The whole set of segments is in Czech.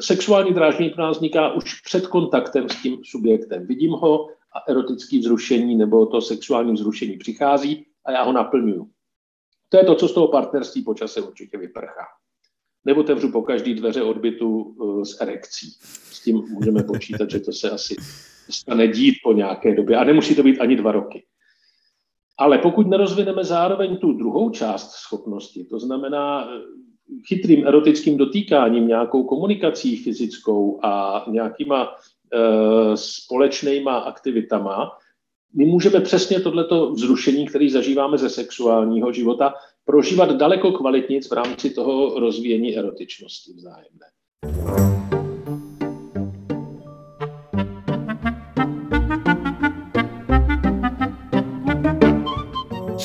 Sexuální dráždění pro nás vzniká už před kontaktem s tím subjektem. Vidím ho a erotické vzrušení nebo to sexuální vzrušení přichází a já ho naplňuju. To je to, co z toho partnerství po čase určitě vyprchá. Nebo otevřu po každý dveře odbytu s erekcí. S tím můžeme počítat, že to se asi stane dít po nějaké době. A nemusí to být ani dva roky. Ale pokud nerozvineme zároveň tu druhou část schopnosti, to znamená eh, chytrým erotickým dotýkáním, nějakou komunikací fyzickou a nějakýma e, společnýma aktivitama, my můžeme přesně tohleto vzrušení, který zažíváme ze sexuálního života, prožívat daleko kvalitnic v rámci toho rozvíjení erotičnosti vzájemné.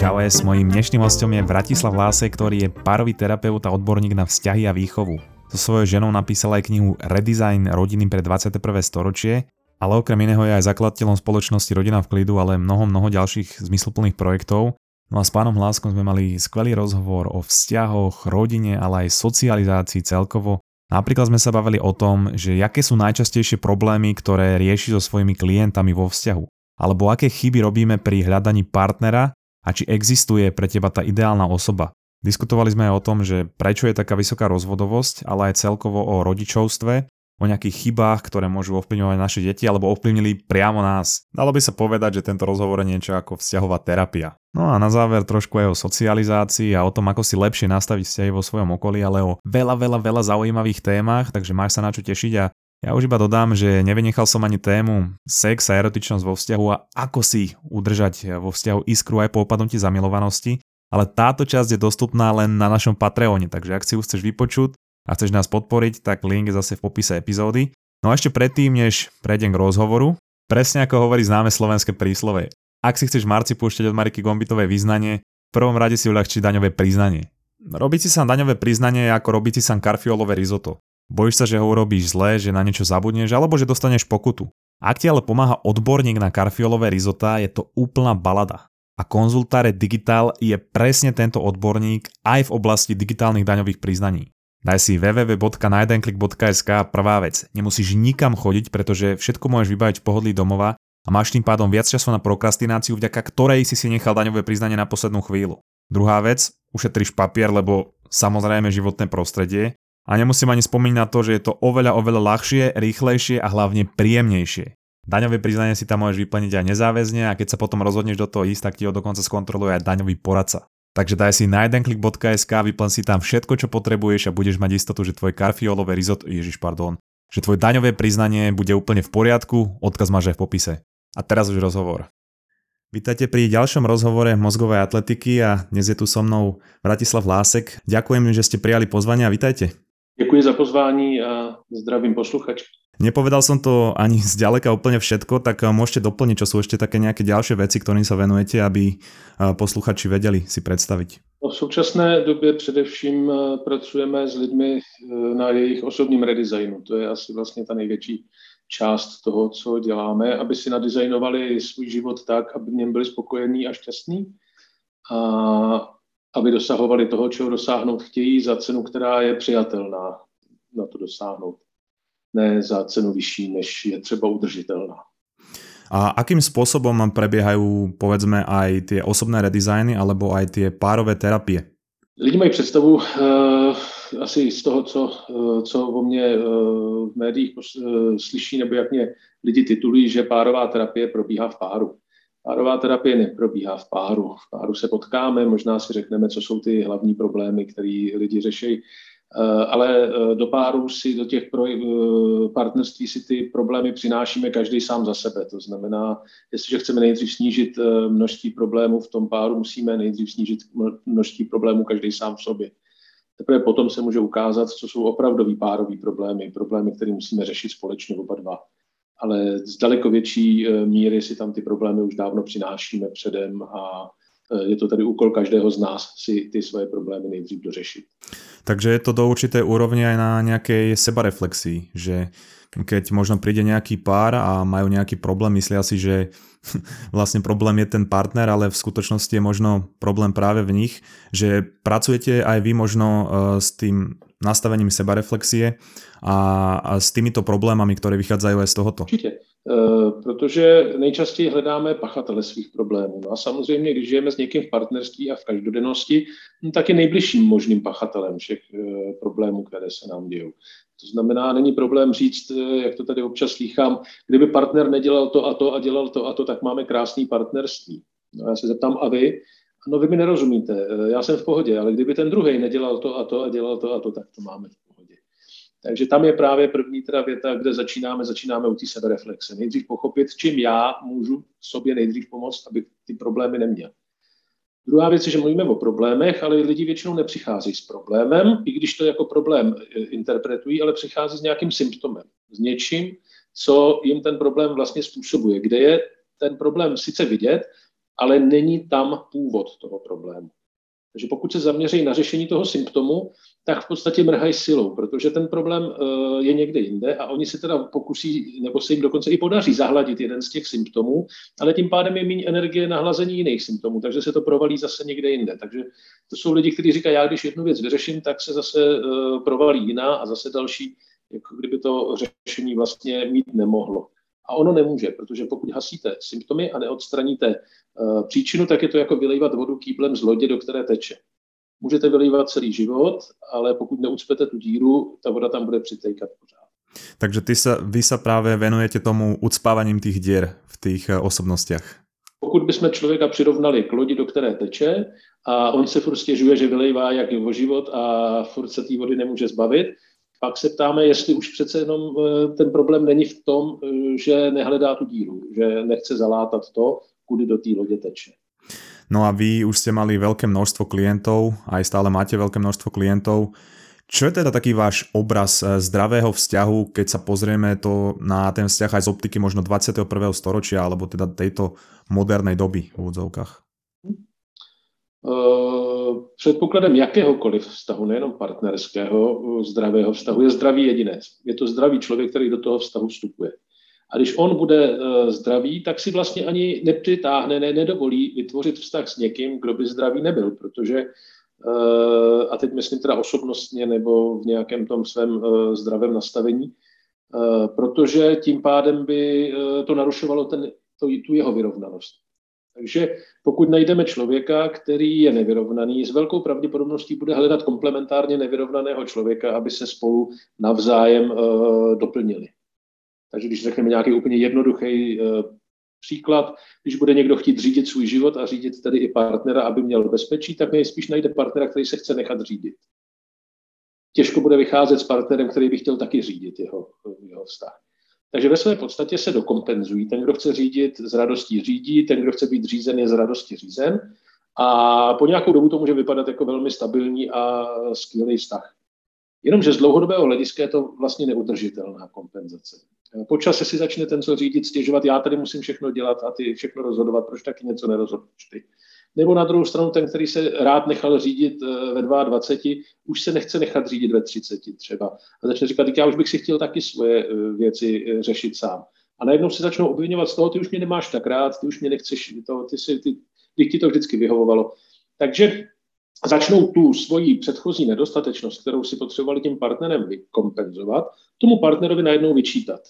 Čaues, mojím dnešným hostom je Vratislav Láse, ktorý je párový terapeut a odborník na vzťahy a výchovu. So svojou ženou napísal aj knihu Redesign rodiny pre 21. storočie, ale okrem iného je aj zakladateľom spoločnosti Rodina v klidu, ale mnoho, mnoho ďalších zmysluplných projektov. No a s pánom Hláskom sme mali skvelý rozhovor o vzťahoch, rodine, ale aj socializácii celkovo. Napríklad sme sa bavili o tom, že aké sú najčastejšie problémy, ktoré rieši so svojimi klientami vo vzťahu. Alebo aké chyby robíme pri hľadaní partnera a či existuje pre teba tá ideálna osoba. Diskutovali sme aj o tom, že prečo je taká vysoká rozvodovosť, ale aj celkovo o rodičovstve, o nejakých chybách, ktoré môžu ovplyvňovať naše deti alebo ovplyvnili priamo nás. Dalo by sa povedať, že tento rozhovor je niečo ako vzťahová terapia. No a na záver trošku aj o socializácii a o tom, ako si lepšie nastaviť vzťahy vo svojom okolí, ale o veľa, veľa, veľa zaujímavých témach, takže máš sa na čo tešiť a ja už iba dodám, že nevynechal som ani tému sex a erotičnosť vo vzťahu a ako si udržať vo vzťahu iskru aj po opadnutí zamilovanosti, ale táto časť je dostupná len na našom Patreone, takže ak si ju chceš vypočuť a chceš nás podporiť, tak link je zase v popise epizódy. No a ešte predtým, než prejdem k rozhovoru, presne ako hovorí známe slovenské príslove. Ak si chceš Marci púšťať od Mariky Gombitové význanie, v prvom rade si uľahčí daňové priznanie. Robiť si sa daňové priznanie je ako robiť si sa karfiolové risotto. Bojíš sa, že ho urobíš zle, že na niečo zabudneš, alebo že dostaneš pokutu. Ak ti ale pomáha odborník na karfiolové rizota, je to úplná balada. A konzultáre Digital je presne tento odborník aj v oblasti digitálnych daňových priznaní. Daj si www.najedenklik.sk prvá vec. Nemusíš nikam chodiť, pretože všetko môžeš vybaviť v pohodlí domova a máš tým pádom viac času na prokrastináciu, vďaka ktorej si si nechal daňové priznanie na poslednú chvíľu. Druhá vec, ušetríš papier, lebo samozrejme životné prostredie a nemusím ani spomínať na to, že je to oveľa, oveľa ľahšie, rýchlejšie a hlavne príjemnejšie. Daňové priznanie si tam môžeš vyplniť aj nezáväzne a keď sa potom rozhodneš do toho ísť, tak ti ho dokonca skontroluje aj daňový poradca. Takže daj si na jedenklik.sk, vyplň si tam všetko, čo potrebuješ a budeš mať istotu, že tvoj karfiolové rizot, ježiš, pardon, že tvoje daňové priznanie bude úplne v poriadku, odkaz máš aj v popise. A teraz už rozhovor. Vítajte pri ďalšom rozhovore mozgovej atletiky a dnes je tu so mnou Vratislav Lásek. Ďakujem, že ste prijali pozvanie a vítajte. Děkuji za pozvání a zdravím posluchač. Nepovedal som to ani zďaleka úplne všetko, tak eh, môžete doplniť, čo sú ešte také nejaké ďalšie veci, ktorým sa venujete, aby eh, posluchači vedeli si predstaviť. No, v současné době především eh, pracujeme s lidmi na jejich osobním redesignu. To je asi vlastně ta největší část toho, co děláme, aby si nadizajnovali svůj život tak, aby v něm byli spokojení a šťastní. A aby dosahovali toho, čeho dosáhnout chtějí za cenu, která je přijatelná na to dosáhnout. Ne za cenu vyšší, než je třeba udržitelná. A akým spôsobom prebiehajú povedzme aj tie osobné redesigny alebo aj tie párové terapie? Lidi mají představu uh, asi z toho, co, uh, co o mě uh, v médiích uh, slyší, nebo jak mě lidi titulují, že párová terapie probíhá v páru. Párová terapie neprobíhá v páru. V páru se potkáme, možná si řekneme, co jsou ty hlavní problémy, které lidi řeší, eh, ale eh, do páru si, do těch eh, partnerství si ty problémy přinášíme každý sám za sebe. To znamená, jestliže chceme nejdřív snížit množství problémů v tom páru, musíme nejdřív snížit množství problémů každý sám v sobě. Teprve potom se může ukázat, co jsou opravdový párový problémy, problémy, které musíme řešit společně oba dva ale z daleko větší eh, míry si tam ty problémy už dávno přinášíme předem a eh, je to tady úkol každého z nás si ty svoje problémy nejdřív dořešit. Takže je to do určité úrovně aj na nějaké sebareflexii, že keď možno príde nejaký pár a majú nejaký problém, myslia si, že vlastne problém je ten partner, ale v skutočnosti je možno problém práve v nich, že pracujete aj vy možno eh, s tým nastavením sebareflexie a, a s týmito problémami, které vychádzají aj z tohoto? Určitě, e, protože nejčastěji hledáme pachatele svých problémů. No a samozřejmě, když žijeme s někým v partnerství a v každodennosti, no tak je nejbližším možným pachatelem všech e, problémů, které se nám dějou. To znamená, není problém říct, e, jak to tady občas slýchám, kdyby partner nedělal to a to a dělal to a to, tak máme krásný partnerství. No já se zeptám, a vy? No vy mi nerozumíte, já jsem v pohodě, ale kdyby ten druhý nedělal to a to a dělal to a to, tak to máme v pohodě. Takže tam je právě první teda věta, kde začínáme, začínáme u té sebereflexe. Nejdřív pochopit, čím já můžu sobě nejdřív pomoct, aby ty problémy neměl. Druhá věc je, že mluvíme o problémech, ale lidi většinou nepřichází s problémem, i když to jako problém eh, interpretují, ale přichází s nějakým symptomem, s něčím, co jim ten problém vlastně způsobuje, kde je ten problém sice vidět, ale není tam původ toho problému. Takže pokud se zaměří na řešení toho symptomu, tak v podstatě mrhají silou, protože ten problém eh, je někde jinde a oni se teda pokusí, nebo se jim dokonce i podaří zahladit jeden z těch symptomů, ale tím pádem je méně energie na hlazení jiných symptomů, takže se to provalí zase někde jinde. Takže to jsou lidi, kteří říkají, já když jednu věc vyřeším, tak se zase eh, provalí jiná a zase další, jako kdyby to řešení vlastně mít nemohlo. A ono nemůže, protože pokud hasíte symptomy a neodstraníte uh, příčinu, tak je to jako vylejvat vodu kýblem z lodě, do které teče. Můžete vylejvat celý život, ale pokud neucpete tu díru, ta voda tam bude přitejkat pořád. Takže ty sa, vy se právě venujete tomu ucpávaním těch děr v těch uh, osobnostech. Pokud bychom člověka přirovnali k lodi, do které teče, a on se furt stěžuje, že vylejvá jak o život a furt se té vody nemůže zbavit, pak se ptáme, jestli už přece jenom eh, ten problém není v tom, eh, že nehledá tu díru, že nechce zalátat to, kudy do té lodě teče. No a vy už ste mali veľké množstvo klientov, aj stále máte veľké množstvo klientov. Čo je teda taký váš obraz eh, zdravého vzťahu, keď sa pozrieme to na ten vzťah aj z optiky možno 21. storočia, alebo teda tejto modernej doby v úvodzovkách? Eh, předpokladem jakéhokoliv vztahu, nejenom partnerského, eh, zdravého vztahu, je zdravý jedinec. Je to zdravý člověk, který do toho vztahu vstupuje. A když on bude eh, zdravý, tak si vlastně ani nepřitáhne, ne, nedovolí vytvořit vztah s někým, kdo by zdravý nebyl, protože a teď myslím teda osobnostně nebo v nějakém tom svém zdravém nastavení, protože tím pádem by to narušovalo ten, to, tu jeho vyrovnanost. Takže pokud najdeme člověka, který je nevyrovnaný, s velkou pravděpodobností bude hledat komplementárně nevyrovnaného člověka, aby se spolu navzájem uh, doplnili. Takže když řekneme nějaký úplně jednoduchý uh, příklad, když bude někdo chtít řídit svůj život a řídit tedy i partnera, aby měl bezpečí, tak nejspíš najde partnera, který se chce nechat řídit. Těžko bude vycházet s partnerem, který by chtěl taky řídit jeho, jeho vztah. Takže ve své podstatě se dokompenzují. Ten, kdo chce řídit, z radostí řídí, ten, kdo chce být řízen, je z radosti řízen. A po nějakou dobu to může vypadat jako velmi stabilní a skvělý vztah. Jenomže z dlouhodobého hlediska je to vlastně neudržitelná kompenzace. Počas si začne ten, co řídit, stěžovat, já tady musím všechno dělat a ty všechno rozhodovat, proč taky něco nerozhodneš ty. Nebo na druhou stranu ten, který se rád nechal řídit eh, ve 22, už se nechce nechat řídit ve 30 třeba. A začne říkat, já už bych si chtěl taky svoje eh, věci eh, řešit sám. A najednou se začnou obvinovat z toho, ty už mě nemáš tak rád, ty už mě nechceš, to, ty, si, ty, ty ti to vždycky vyhovovalo. Takže začnou tu svoji předchozí nedostatečnost, kterou si potřebovali tím partnerem vykompenzovat, tomu partnerovi najednou vyčítat.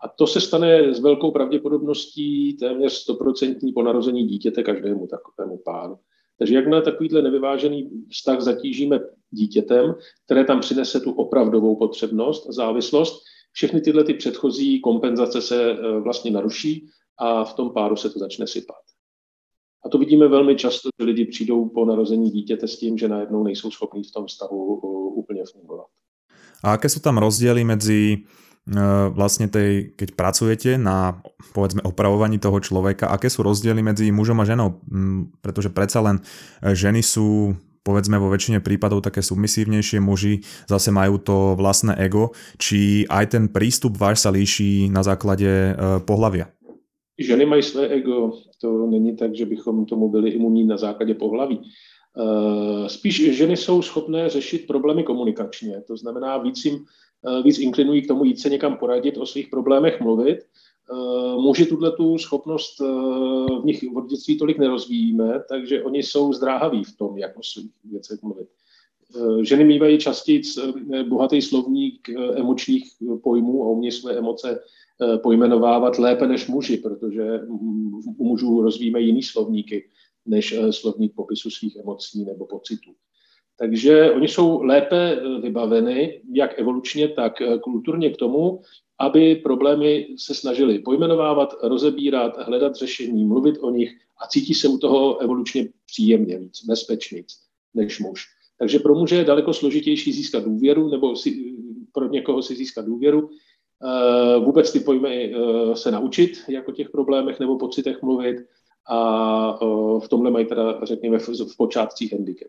A to se stane s velkou pravděpodobností téměř stoprocentní po narození dítěte každému takovému páru. Takže jakmile takovýhle nevyvážený vztah zatížíme dítětem, které tam přinese tu opravdovou potřebnost, závislost, všechny tyhle ty předchozí kompenzace se e, vlastně naruší a v tom páru se to začne sypat. A to vidíme velmi často, že lidi přijdou po narození dítěte s tím, že najednou nejsou schopní v tom vztahu úplně fungovat. A jaké jsou tam rozdíly mezi Eh, vlastne tej, keď pracujete na povedzme opravovaní toho človeka, aké sú rozdiely medzi mužom a ženou, mm, pretože predsa len eh, ženy sú povedzme vo väčšine prípadov také submisívnejšie, muži zase majú to vlastné ego, či aj ten prístup váš sa líší na základe eh, pohlavia? Ženy mají své ego, to není tak, že bychom tomu byli imunní na základě pohlaví. Spíš ženy jsou schopné řešit problémy komunikačně, to znamená víc jim víc inklinují k tomu jít se někam poradit, o svých problémech mluvit. Eh, muži tuhle tu schopnost eh, v nich od dětství tolik nerozvíjíme, takže oni jsou zdráhaví v tom, jak o svých věcech mluvit. Ženy mývají častěji bohatý slovník emočních pojmů a umějí své emoce pojmenovávat lépe než muži, protože u mužů rozvíjí jiný slovníky než slovník popisu svých emocí nebo pocitů. Takže oni jsou lépe vybaveny, jak evolučně, tak kulturně k tomu, aby problémy se snažili pojmenovávat, rozebírat, hledat řešení, mluvit o nich a cítí se u toho evolučně příjemně víc, bezpečně než muž. Takže pro muže je daleko složitější získat důvěru, nebo si, pro někoho si získat důvěru, eh, vůbec ty pojmy eh, se naučit, jak o těch problémech nebo pocitech mluvit a eh, v tomhle mají teda, řekněme, v počátcích handicap.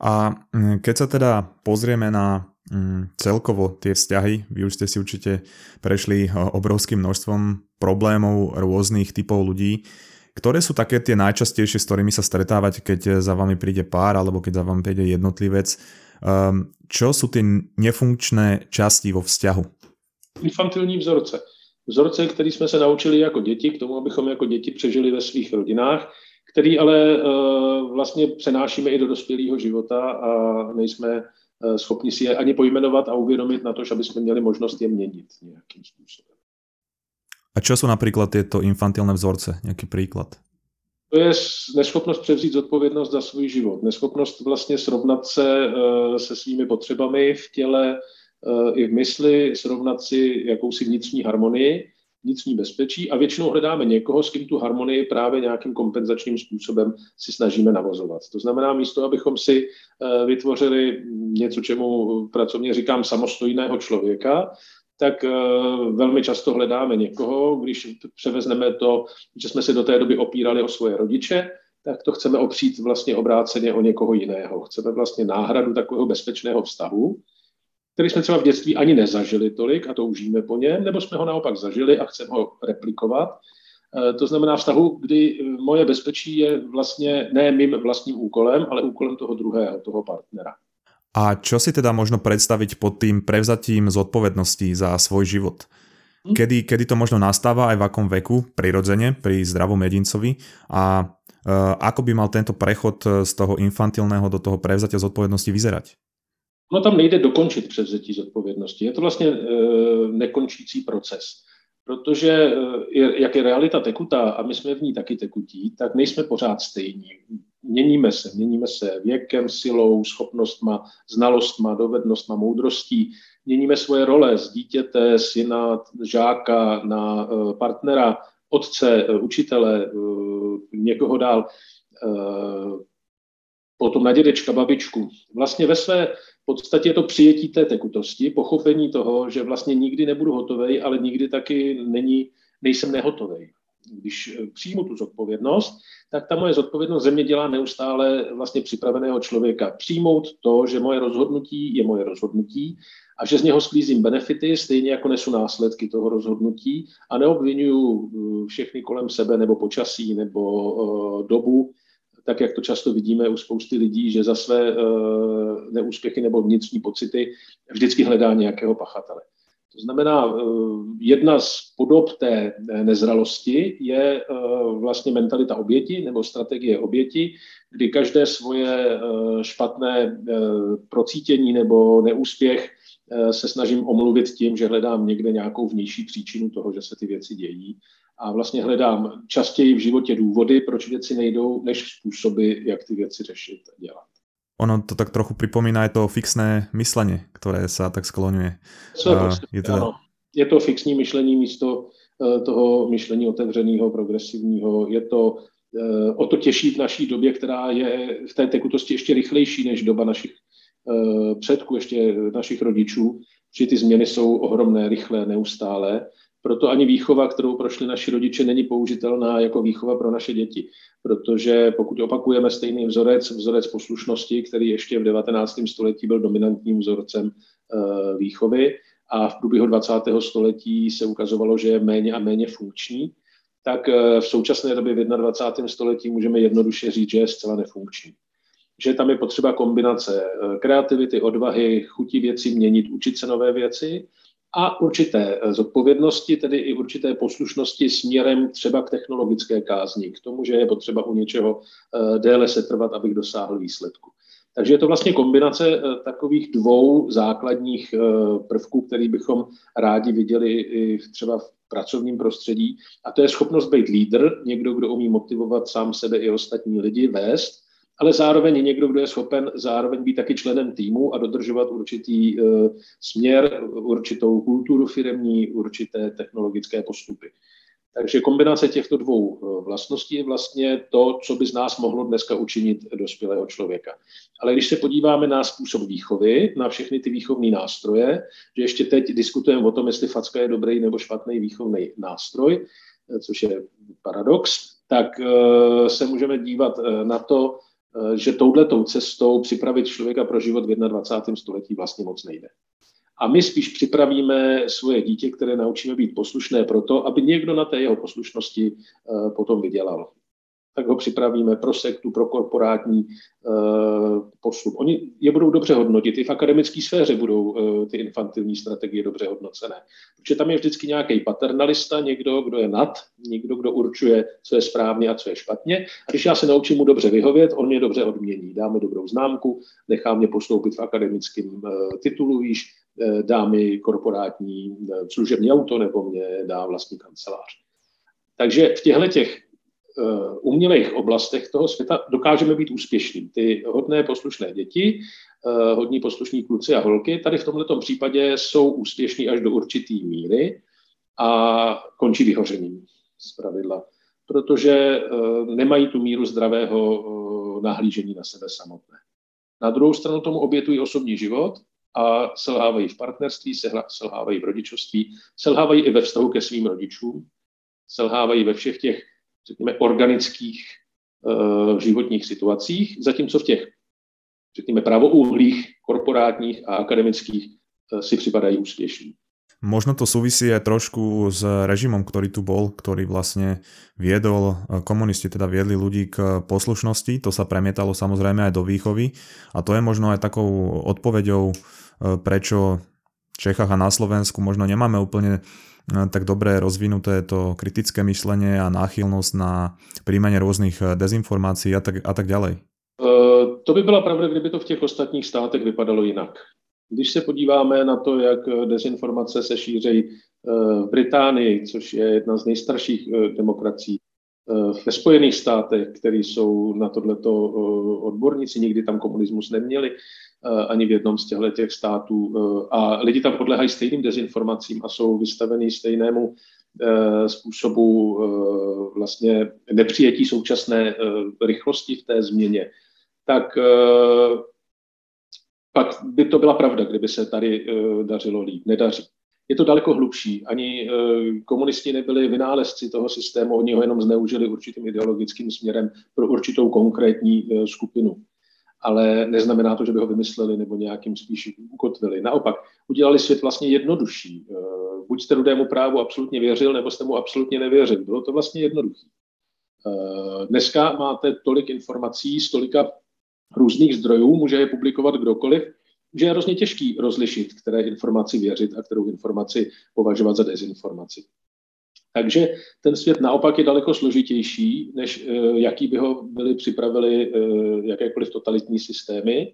A mm, keď sa teda pozrieme na mm, celkovo tie vzťahy, vy už ste si určite prešli obrovským množstvom problémov rôznych typov ľudí, ktoré sú také tie najčastejšie, s ktorými sa stretávate, keď za vami príde pár alebo keď za vami príde jednotlivec? Um, čo sú tie nefunkčné časti vo vzťahu? Infantilní vzorce. Vzorce, který jsme se naučili jako děti, k tomu, abychom jako děti přežili ve svých rodinách, který ale uh, vlastně přenášíme i do dospělého života a nejsme uh, schopni si je ani pojmenovat a uvědomit na to, že aby jsme měli možnost je měnit nějakým způsobem. A čo sú napríklad tieto infantilné vzorce? Nejaký príklad? To je neschopnost převzít zodpovědnost za svůj život, neschopnost vlastně srovnat se uh, se svými potřebami v těle i v mysli, srovnat si jakousi vnitřní harmonii, vnitřní bezpečí a většinou hledáme někoho, s kým tu harmonii právě nějakým kompenzačním způsobem si snažíme navozovat. To znamená, místo, abychom si uh, vytvořili něco, čemu pracovně říkám samostojného člověka, tak eh, velmi často hledáme někoho, když převezneme to, že jsme se do té doby opírali o svoje rodiče, tak to chceme opřít vlastně obráceně o někoho jiného. Chceme vlastně náhradu takového bezpečného vztahu, který jsme třeba v dětství ani nezažili tolik a toužíme po něm, nebo jsme ho naopak zažili a chceme ho replikovat. Eh, to znamená vztahu, kdy moje bezpečí je vlastně ne mým vlastním úkolem, ale úkolem toho druhého, toho partnera. A čo si teda možno predstaviť pod tým prevzatím zodpovedností za svoj život? Hm? Kedy, kedy to možno nastáva aj v akom veku, prirodzene, pri zdravom jedincovi a uh, ako by mal tento prechod z toho infantilného do toho prevzatia zodpovednosti vyzerať? No tam nejde dokončit převzetí zodpovědnosti. Je to vlastně e, nekončící proces. Protože e, jak je realita tekutá a my jsme v ní taky tekutí, tak nejsme pořád stejní měníme se. Měníme se věkem, silou, schopnostma, znalostma, dovednostma, moudrostí. Měníme svoje role z dítěte, syna, žáka na eh, partnera, otce, eh, učitele, eh, někoho dál, potom na dědečka, babičku. Vlastně ve své podstatě je to přijetí té tekutosti, pochopení toho, že vlastně nikdy nebudu hotovej, ale nikdy taky není, nejsem nehotovej když eh, přijmu tu zodpovědnost, tak ta moje zodpovědnost země dělá neustále vlastně připraveného člověka. Přijmout to, že moje rozhodnutí je moje rozhodnutí a že z něho sklízím benefity, stejně jako nesu následky toho rozhodnutí a neobvinuju eh, všechny kolem sebe nebo počasí nebo uh, dobu, tak jak to často vidíme u spousty lidí, že za své uh, neúspěchy nebo vnitřní pocity vždycky hledá nějakého pachatele. To znamená, eh, jedna z podob té nezralosti je eh, vlastně mentalita oběti nebo strategie oběti, kdy každé svoje eh, špatné procítění nebo neúspěch se snažím omluvit tím, že hledám někde nějakou vnější příčinu toho, že se ty věci dějí. A vlastně hledám častěji v životě důvody, proč věci nejdou, než způsoby, jak ty věci řešit a dělat ono to tak trochu pripomína aj to fixné myslenie, ktoré sa tak skloňuje. Co uh, je, teda... ano. je to fixní myšlení místo uh, toho myšlení otevřeného, progresivního. Je to o to těžší v naší době, která je v té tekutosti ještě rychlejší než doba našich předků, ještě našich rodičů, že ty změny jsou ohromné, rychlé, neustále proto ani výchova, kterou prošli naši rodiče, není použitelná jako výchova pro naše děti. Protože pokud opakujeme stejný vzorec, vzorec poslušnosti, který ještě v 19. století byl dominantním vzorcem eh, výchovy a v průběhu 20. století se ukazovalo, že je méně a méně funkční, tak eh, v současné době v 21. století můžeme jednoduše říct, že je zcela nefunkční že tam je potřeba kombinace eh, kreativity, odvahy, chuti věci měnit, učit se nové věci a určité eh, zodpovědnosti, tedy i určité poslušnosti směrem třeba k technologické kázni, k tomu, že je potřeba u něčeho eh, déle se trvat, abych dosáhl výsledku. Takže je to vlastně kombinace takových dvou základních prvků, který bychom rádi viděli i třeba v pracovním prostředí. A to je schopnost být lídr, někdo, kdo umí motivovat sám sebe i ostatní lidi, vést, ale zároveň někdo, kdo je schopen zároveň být taky členem týmu a dodržovat určitý uh, směr, určitou kulturu firmní, určité technologické postupy. Takže kombinace těchto dvou eh, vlastností je vlastně to, co by z nás mohlo dneska učinit dospělého člověka. Ale když se podíváme na způsob výchovy, na všechny ty výchovní nástroje, že ještě teď diskutujeme o tom, jestli facka je dobrý nebo špatný výchovný nástroj, eh, což je paradox, tak se můžeme dívat na to, Eh, že touhletou cestou připravit člověka pro život v 21. století vlastně moc nejde. A my spíš připravíme svoje dítě, které naučíme být poslušné proto, aby někdo na té jeho poslušnosti eh, potom vydělal tak ho připravíme pro sektu, pro korporátní uh, postup. Oni je budou dobře hodnotit, i v akademické sféře budou uh, ty infantilní strategie dobře hodnocené. Protože tam je vždycky nějaký paternalista, někdo, kdo je nad, někdo, kdo určuje, co je správně a co je špatně. A když já se naučím mu dobře vyhovět, on mě dobře odmění. Dáme dobrou známku, nechá mě postoupit v akademickém uh, titulu, víš, dá mi korporátní služební auto nebo mě dá vlastní kancelář. Takže v těchto těch umělých oblastech toho světa dokážeme být úspěšní. Ty hodné poslušné děti, eh, hodní poslušní kluci a holky, tady v tomto případě jsou úspěšní až do určité míry a končí vyhořením z pravidla, protože eh, nemají tu míru zdravého nahlížení na sebe samotné. Na druhou stranu tomu obětují osobní život a selhávají v partnerství, selhávají v rodičovství, selhávají i ve vztahu ke svým rodičům, selhávají ve všech těch řekněme, organických uh, životních situacích, zatímco v těch, řekněme, pravouhlých, korporátních a akademických uh, si připadají úspěšní. Možno to súvisí aj trošku s režimom, ktorý tu bol, ktorý vlastne viedol, eh, komunisti teda viedli ľudí k poslušnosti, to sa premietalo samozrejme aj do výchovy a to je možno aj takou odpoveďou, prečo Čechách a na Slovensku možno nemáme úplne tak dobre rozvinuté to kritické myšlenie a náchylnosť na príjmanie rôznych eh, dezinformácií a tak, a tak ďalej? Eh, to by byla pravda, kdyby to v těch ostatních státech vypadalo jinak. Když se podíváme na to, jak dezinformace se šíří eh, v Británii, což je jedna z nejstarších demokracií, ve Spojených státech, které jsou na tohleto odborníci, nikdy tam komunismus neměli, Eh, ani v jednom z těchto těch států. Eh, a lidi tam podléhají stejným dezinformacím a jsou vystaveni stejnému eh, způsobu vlastně nepřijetí současné rychlosti v té změně, tak pak by to byla pravda, kdyby se tady dařilo líp. Nedaří. Je to daleko hlubší. Ani komunisti nebyli vynálezci toho systému, oni ho jenom zneužili určitým ideologickým směrem pro určitou konkrétní skupinu ale neznamená to, že by ho vymysleli nebo nějakým spíš ukotvili. Naopak, udělali svět vlastně jednodušší. Eh, buď jste rudému právu absolutně věřil, nebo jste mu absolutně nevěřil. Bylo to vlastně jednoduché. Eh, dneska máte tolik informací z tolika různých zdrojů, může je publikovat kdokoliv, že je hrozně těžký rozlišit, které informaci věřit a kterou informaci považovat za dezinformaci. Takže ten svět naopak je daleko složitější, než eh, jaký by ho byly připravili eh, jakékoliv totalitní systémy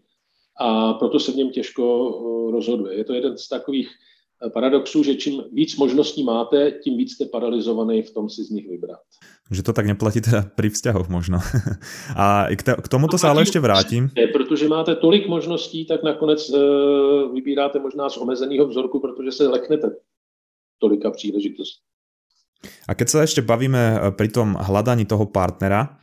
a proto se v něm těžko eh, rozhoduje. Je to jeden z takových paradoxů, že čím víc možností máte, tím víc jste paralizovaný v tom si z nich vybrat. Že to tak neplatí teda pri vzťahoch možno. A k tomuto se ale ještě vrátím. Protože máte tolik možností, tak nakonec vybíráte možná z omezeného vzorku, protože se leknete tolika příležitostí. A keď sa ešte bavíme e, pri tom hľadaní toho partnera,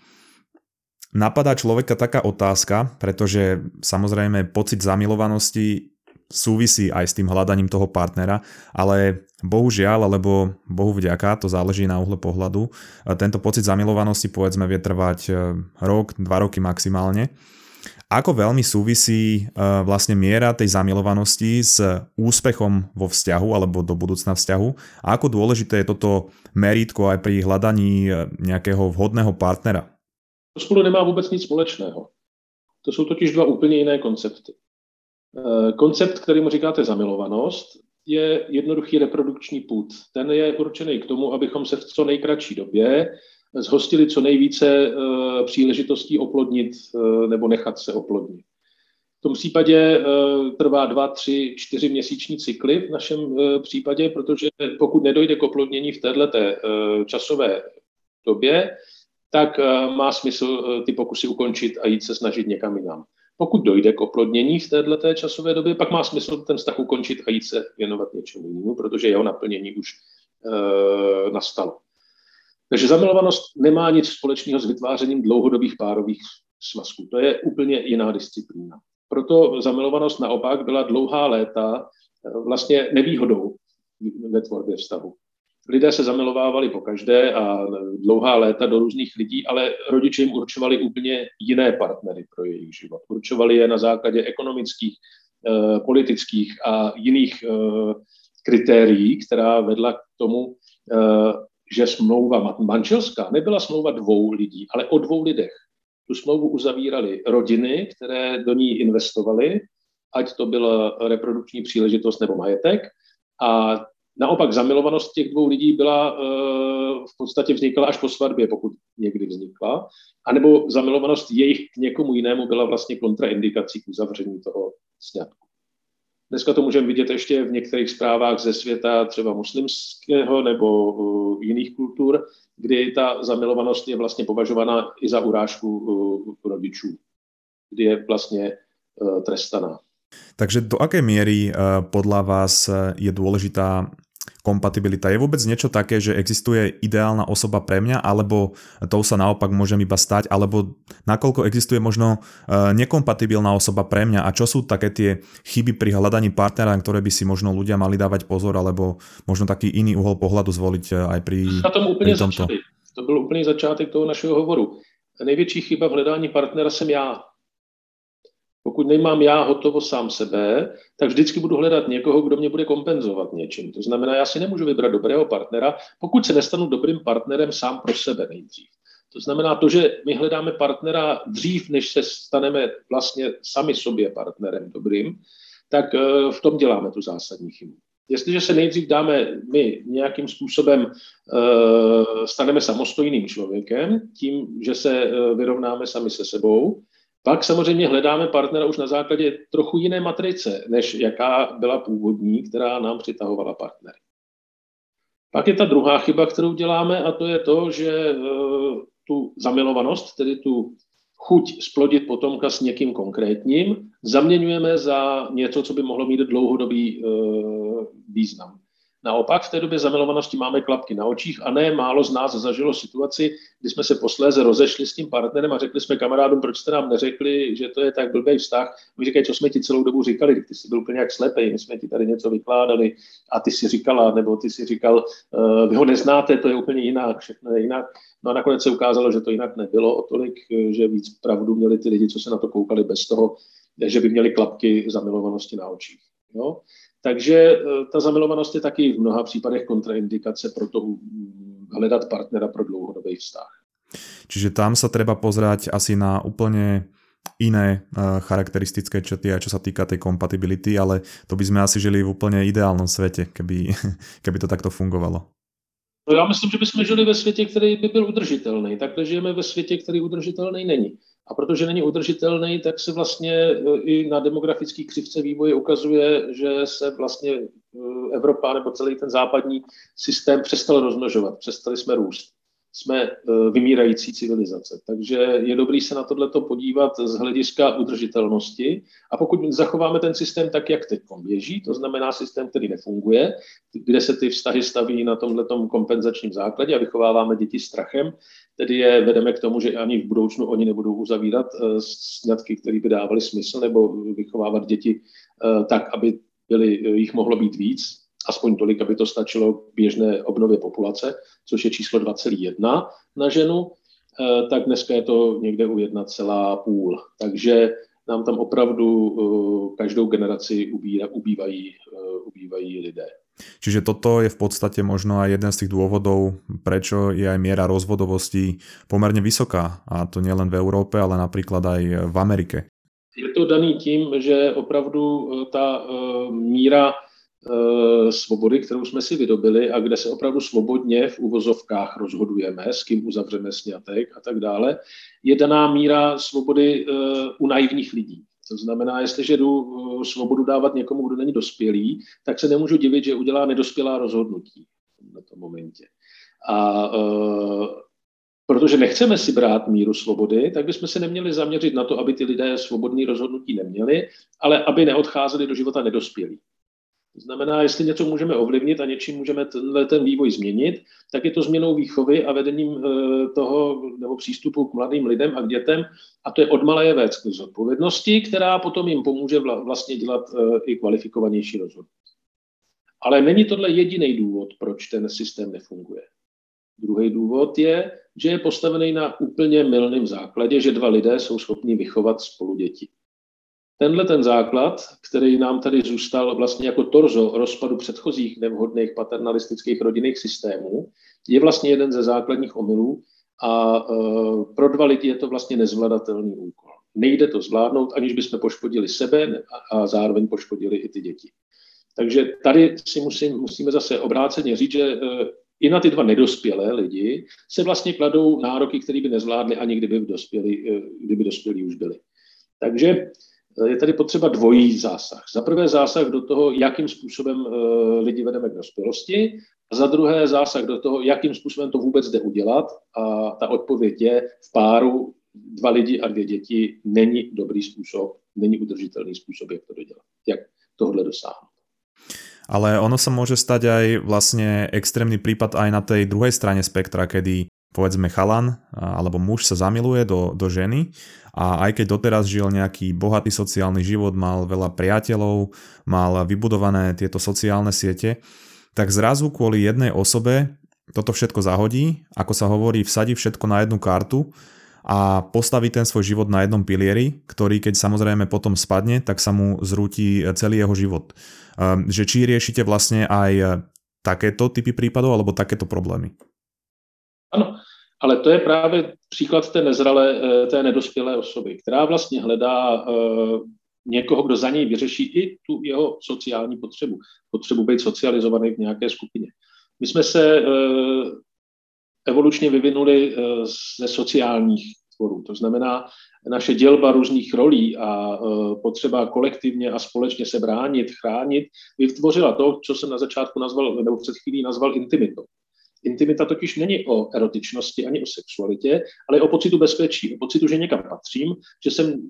napadá človeka taká otázka, pretože samozrejme pocit zamilovanosti súvisí aj s tým hľadaním toho partnera, ale bohužiaľ, alebo bohu vďaka, to záleží na uhle pohľadu, e, tento pocit zamilovanosti povedzme vie trvať e, rok, dva roky maximálne ako veľmi súvisí uh, vlastne miera tej zamilovanosti s úspechom vo vzťahu alebo do budúcna vzťahu a ako dôležité je toto merítko aj pri hľadaní e, nějakého vhodného partnera? To spolu nemá vůbec nic společného. To jsou totiž dva úplně jiné koncepty. E, koncept, kterýmu říkáte zamilovanost, je jednoduchý reprodukční put. Ten je určený k tomu, abychom se v co nejkratší době zhostili co nejvíce eh, příležitostí oplodnit eh, nebo nechat se oplodnit. tom případě trvá dva, tři, čtyři měsíční cykly v našem případě, protože pokud nedojde k oplodnění v této časové době, tak má smysl ty pokusy ukončit a jít se snažit někam jinam. Pokud dojde k oplodnění v této časové době, pak má smysl ten vztah ukončit a jít se věnovat něčemu jinému, protože jeho naplnění už e, nastalo. Takže zamilovanost nemá nic společného s vytvářením dlouhodobých párových svazků. To je úplně jiná disciplína. Proto zamilovanost naopak byla dlouhá léta eh, vlastně nevýhodou ve tvorbě vztahu. Lidé se zamilovávali po každé a dlouhá léta do různých lidí, ale rodiče jim určovali úplně jiné partnery pro jejich život. Určovali je na základě ekonomických, eh, politických a jiných eh, kritérií, která vedla k tomu, eh, že smlouva manželská nebyla smlouva dvou lidí, ale o dvou lidech. Tu smlouvu uzavírali rodiny, které do ní investovaly, ať to byla reprodukční příležitost nebo majetek, a Naopak zamilovanost těch dvou lidí byla eh, v podstatě vznikla až po svatbě, pokud někdy vznikla, anebo zamilovanost jejich k někomu jinému byla vlastně kontraindikací k uzavření toho sňatku. Dneska to můžeme vidět ještě v některých zprávách ze světa třeba muslimského nebo uh, jiných kultur, kdy ta zamilovanost je vlastně považovaná i za urážku uh, rodičů, kdy je vlastně uh, trestaná. Takže do aké miery podľa vás je dôležitá kompatibilita. Je vôbec niečo také, že existuje ideálna osoba pre mňa, alebo to sa naopak môžem iba stať, alebo nakoľko existuje možno e, nekompatibilná osoba pre mňa a čo sú také tie chyby pri hľadaní partnera, ktoré by si možno ľudia mali dávať pozor, alebo možno taký iný uhol pohľadu zvoliť e, aj pri, Na tom úplně pri tomto. Začali. To byl úplný začátek toho našeho hovoru. Největší chyba v hledání partnera jsem já. Pokud nemám já hotovo sám sebe, tak vždycky budu hledat někoho, kdo mě bude kompenzovat něčím. To znamená, já si nemůžu vybrat dobrého partnera, pokud se nestanu dobrým partnerem sám pro sebe nejdřív. To znamená to, že my hledáme partnera dřív, než se staneme vlastně sami sobě partnerem dobrým, tak eh, v tom děláme tu zásadní chybu. Jestliže se nejdřív dáme my nějakým způsobem, eh, staneme samostojným člověkem, tím, že se eh, vyrovnáme sami se sebou, pak samozřejmě hledáme partnera už na základě trochu jiné matrice, než jaká byla původní, která nám přitahovala partnery. Pak je ta druhá chyba, kterou děláme, a to je to, že e, tu zamilovanost, tedy tu chuť splodit potomka s někým konkrétním, zaměňujeme za něco, co by mohlo mít dlouhodobý e, význam. Naopak v té době zamilovanosti máme klapky na očích a ne málo z nás zažilo situaci, kdy jsme se posléze rozešli s tím partnerem a řekli jsme kamarádům, proč jste nám neřekli, že to je tak blbý vztah. My říkají, co jsme ti celou dobu říkali, ty jsi byl úplně jak slepý, my jsme ti tady něco vykládali a ty si říkala, nebo ty si říkal, uh, vy ho neznáte, to je úplně jinak, všechno je jinak. No a nakonec se ukázalo, že to jinak nebylo o tolik, že víc pravdu měli ty lidi, co se na to koukali bez toho, že by měli klapky zamilovanosti na očích. Jo? Takže eh, ta zamilovanost je taky v mnoha případech kontraindikace pro to hledat partnera pro dlouhodobý vztah. Čiže tam sa treba pozerať asi na úplne iné eh, charakteristické črty, aj čo sa týka tej kompatibility, ale to by sme asi žili v úplne ideálnom svete, keby, keby to takto fungovalo. No já myslím, že bychom žili ve světě, který by byl udržitelný. Takhle žijeme ve světě, který udržitelný není. A protože není udržitelný, tak se vlastně e, i na demografické křivce vývoje ukazuje, že se vlastně e, Evropa nebo celý ten západní systém přestal rozmnožovat, přestali jsme růst jsme eh, vymírající civilizace. Takže je dobrý se na tohleto podívat z hlediska udržitelnosti a pokud zachováme ten systém tak, jak teď běží, to znamená systém, který nefunguje, kde se ty vztahy staví na tomhle kompenzačním základě a vychováváme děti strachem, tedy je vedeme k tomu, že ani v budoucnu oni nebudou uzavírat eh, sňatky, které by dávaly smysl, nebo vychovávat děti eh, tak, aby byly, jich mohlo být víc, aspoň tolik, aby to stačilo k běžné obnově populace, což je číslo 2,1 na ženu, eh, tak dneska je to někde u 1,5. Takže nám tam opravdu eh, každou generaci ubíra, ubývají, eh, ubývají lidé. Čiže toto je v podstate možno aj jeden z tých dôvodov, prečo je aj miera rozvodovosti pomerne vysoká. A to nielen v Európe, ale napríklad aj v Amerike. Je to daný tím, že opravdu ta míra svobody, kterou jsme si vydobili a kde se opravdu svobodně v uvozovkách rozhodujeme, s kým uzavřeme snětek a tak dále, je daná míra svobody eh, u naivních lidí. To znamená, jestliže jdu uh, svobodu dávat někomu, kdo není dospělý, tak se nemůžu divit, že udělá nedospělá rozhodnutí na tom momentě. A protože nechceme si brát míru svobody, tak bychom se neměli zaměřit na to, aby ty lidé svobodné rozhodnutí neměli, ale aby neodcházeli do života nedospělí. To znamená, jestli něco můžeme ovlivnit a něčím můžeme tenhle ten vývoj změnit, tak je to změnou výchovy a vedením eh, toho nebo přístupu k mladým lidem a k dětem. A to je od malé věc k zodpovědnosti, která potom jim pomůže vlastně dělat eh, i kvalifikovanější rozhodnutí. Ale není tohle jediný důvod, proč ten systém nefunguje. Druhý důvod je, že je postavený na úplně milném základě, že dva lidé jsou schopni vychovat spolu děti. Tenhle ten základ, který nám tady zůstal vlastně jako torzo rozpadu předchozích nevhodných paternalistických rodinných systémů, je vlastně jeden ze základních omylů a e, pro dva lidi je to vlastně nezvladatelný úkol. Nejde to zvládnout, aniž bychom poškodili sebe a zároveň poškodili i ty děti. Takže tady si musím, musíme zase obráceně říct, že e, i na ty dva nedospělé lidi se vlastně kladou nároky, které by nezvládli ani kdyby dospěli, e, kdyby dospělí už byli. Takže je tady potřeba dvojí zásah. Za prvé zásah do toho, jakým způsobem eh, lidi vedeme k dospělosti, a za druhé zásah do toho, jakým způsobem to vůbec jde udělat. A ta odpověď je v páru dva lidi a dvě děti není dobrý způsob, není udržitelný způsob, jak to dodělat, jak tohle dosáhnout. Ale ono sa môže stať aj vlastne extrémny prípad aj na tej druhej strane spektra, kedy povedzme chalan alebo muž sa zamiluje do, do ženy a aj keď doteraz žil nejaký bohatý sociálny život, mal veľa priateľov, mal vybudované tieto sociálne siete, tak zrazu kvôli jednej osobe toto všetko zahodí, ako sa hovorí, vsadí všetko na jednu kartu a postaví ten svoj život na jednom pilieri, ktorý keď samozrejme potom spadne, tak sa mu zrúti celý jeho život. Ehm, že či riešite vlastne aj takéto typy prípadov alebo takéto problémy? Ano, ale to je právě příklad té nezralé, eh, té nedospělé osoby, která vlastně hledá eh, někoho, kdo za něj vyřeší i tu jeho sociální potřebu. Potřebu být socializovaný v nějaké skupině. My jsme se eh, evolučně vyvinuli ze sociálních tvorů. To znamená, naše dělba různých rolí a potřeba kolektivně a společně se bránit, chránit, vytvořila to, co jsem na začátku nazval, nebo před chvílí nazval intimitou. Intimita totiž není o erotičnosti ani o sexualitě, ale o pocitu bezpečí, o pocitu, že někam patřím, že jsem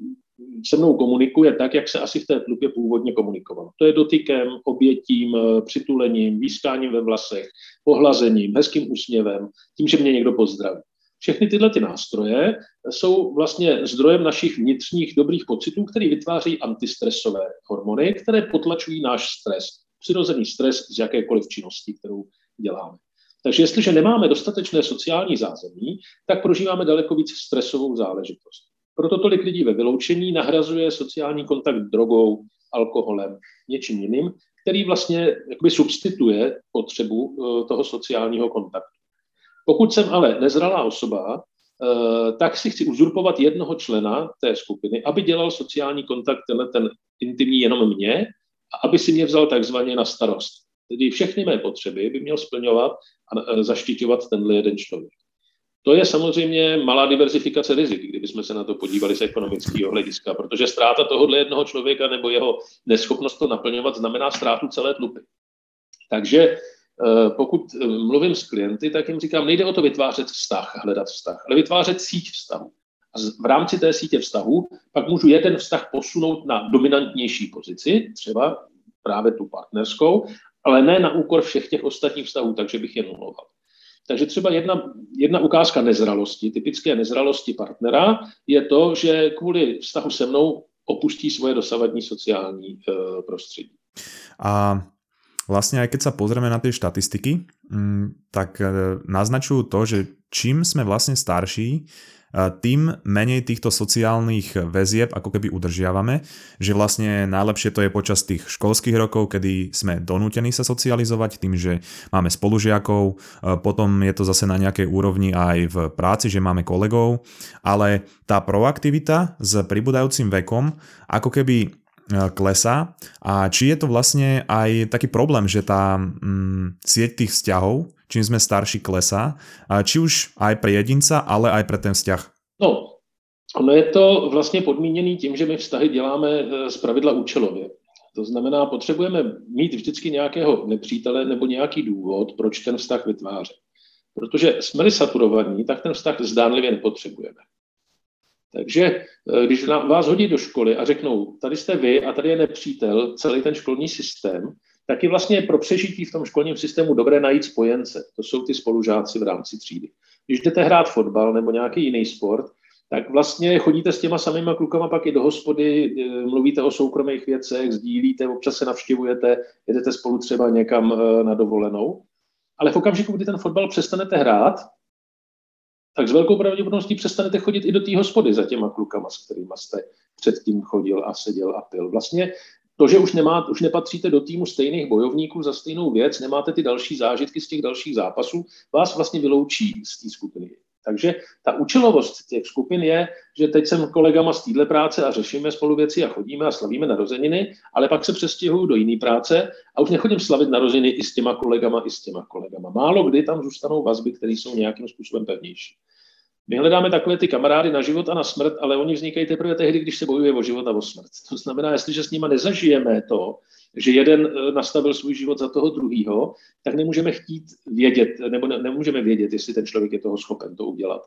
se mnou komunikuje tak, jak se asi v té tlupě původně komunikovalo. To je dotykem, obětím, přitulením, výskáním ve vlasech, pohlazením, hezkým úsměvem, tím, že mě někdo pozdraví. Všechny tyhle ty nástroje jsou vlastně zdrojem našich vnitřních dobrých pocitů, které vytváří antistresové hormony, které potlačují náš stres, přirozený stres z jakékoliv činnosti, kterou děláme. Takže jestliže nemáme dostatečné sociální zázemí, tak prožíváme daleko víc stresovou záležitost. Proto tolik lidí ve vyloučení nahrazuje sociální kontakt drogou, alkoholem, něčím jiným, který vlastně jakoby substituje potřebu eh, toho sociálního kontaktu. Pokud jsem ale nezralá osoba, eh, tak si chci uzurpovat jednoho člena té skupiny, aby dělal sociální kontakt, tenhle ten intimní jenom mě, a aby si mě vzal takzvaně na starost. Tedy všechny mé potřeby by měl splňovat a e, zaštiťovat tenhle jeden člověk. To je samozřejmě malá diverzifikace rizik, kdybychom se na to podívali z ekonomického hlediska, protože ztráta tohohle jednoho člověka nebo jeho neschopnost to naplňovat znamená ztrátu celé tlupy. Takže e, pokud e, mluvím s klienty, tak jim říkám, nejde o to vytvářet vztah, hledat vztah, ale vytvářet síť vztahu. A v rámci té sítě vztahu pak můžu jeden vztah posunout na dominantnější pozici, třeba právě tu partnerskou, ale ne na úkor všech těch ostatních vztahů, takže bych je nuloval. Takže třeba jedna, jedna ukázka nezralosti, typické nezralosti partnera, je to, že kvůli vztahu se mnou opustí svoje dosavadní sociální uh, prostředí. A vlastne aj keď sa pozrieme na tie štatistiky, mm, tak e, naznačujú to, že čím sme vlastne starší, tým menej týchto sociálnych väzieb ako keby udržiavame, že vlastne najlepšie to je počas tých školských rokov, kedy sme donútení sa socializovať tým, že máme spolužiakov, potom je to zase na nejakej úrovni aj v práci, že máme kolegov, ale tá proaktivita s pribúdajúcim vekom ako keby klesá. A či je to vlastne aj taký problém, že tá mm, sieť tých vzťahov čím sme starší klesá, či už aj pre jedinca, ale aj pre ten vzťah? No, Ono je to vlastně podmíněné tím, že my vztahy děláme eh, z pravidla účelově. To znamená, potřebujeme mít vždycky nějakého nepřítele nebo nějaký důvod, proč ten vztah vytvářet. Protože jsme-li saturovaní, tak ten vztah zdánlivě nepotřebujeme. Takže eh, když vás hodí do školy a řeknou, tady jste vy a tady je nepřítel, celý ten školní systém, tak je vlastně pro přežití v tom školním systému dobré najít spojence. To jsou ty spolužáci v rámci třídy. Když jdete hrát fotbal nebo nějaký jiný sport, tak vlastně chodíte s těma samýma klukama pak i do hospody, eh, mluvíte o soukromých věcech, sdílíte, občas se navštěvujete, jedete spolu třeba někam eh, na dovolenou. Ale v okamžiku, kdy ten fotbal přestanete hrát, tak s velkou pravděpodobností přestanete chodit i do té hospody za těma klukama, s kterými jste předtím chodil a seděl a pil. Vlastně to, že už, nemá, už nepatříte do týmu stejných bojovníků za stejnou věc, nemáte ty další zážitky z těch dalších zápasů, vás vlastně vyloučí z té skupiny. Takže ta účelovost těch skupin je, že teď jsem kolegama z téhle práce a řešíme spolu věci a chodíme a slavíme narozeniny, ale pak se přestěhuju do jiné práce a už nechodím slavit narozeniny i s těma kolegama, i s těma kolegama. Málo kdy tam zůstanou vazby, které jsou nějakým způsobem pevnější. My hledáme takové ty kamarády na život a na smrt, ale oni vznikají teprve tehdy, když se bojuje o život a o smrt. To znamená, jestliže s nimi nezažijeme to, že jeden eh, nastavil svůj život za toho druhého, tak nemůžeme chtít vědět, nebo ne, nemůžeme vědět, jestli ten člověk je toho schopen to udělat.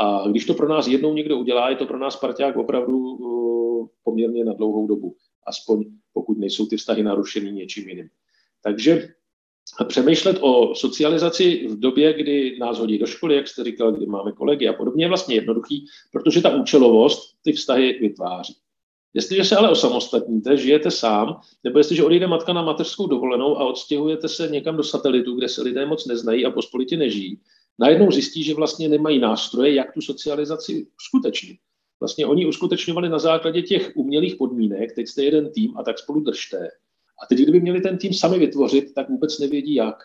A když to pro nás jednou někdo udělá, je to pro nás parťák opravdu uh, poměrně na dlouhou dobu. Aspoň pokud nejsou ty vztahy narušený něčím jiným. Takže přemýšlet o socializaci v době, kdy nás hodí do školy, jak jste říkal, kdy máme kolegy a podobně, je vlastně jednoduchý, protože ta účelovost ty vztahy vytváří. Jestliže se ale osamostatníte, žijete sám, nebo jestliže odejde matka na mateřskou dovolenou a odstěhujete se někam do satelitu, kde se lidé moc neznají a pospolitě nežijí, najednou zjistí, že vlastně nemají nástroje, jak tu socializaci uskutečnit. Vlastně oni uskutečňovali na základě těch umělých podmínek, teď jste jeden tým a tak spolu držte. A teď, kdyby měli ten tým sami vytvořit, tak vůbec nevědí jak.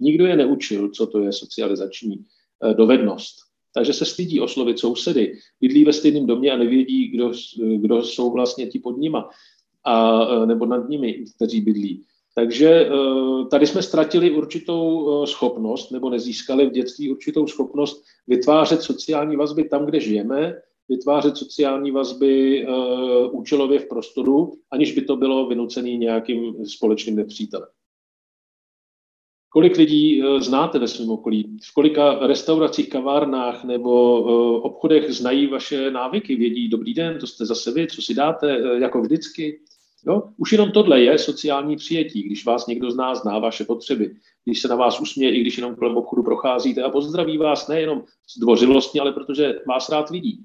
Nikdo je neučil, co to je socializační eh, dovednost takže se stydí oslovit sousedy, bydlí ve stejném domě a nevědí, kdo, kdo jsou vlastně ti pod nima, a, nebo nad nimi, kteří bydlí. Takže tady jsme ztratili určitou schopnost, nebo nezískali v dětství určitou schopnost vytvářet sociální vazby tam, kde žijeme, vytvářet sociální vazby uh, účelově v prostoru, aniž by to bylo vynucené nějakým společným nepřítelem. Kolik lidí eh, znáte ve svém okolí? V kolika restauracích, kavárnách nebo eh, obchodech znají vaše návyky? Vědí, dobrý den, to jste zase vy, co si dáte, jako vždycky? Jo? Už jenom tohle je sociální přijetí, když vás někdo z nás zná vaše potřeby, když se na vás usměje, i když jenom kolem obchodu procházíte a pozdraví vás nejenom zdvořilostně, ale protože vás rád vidí.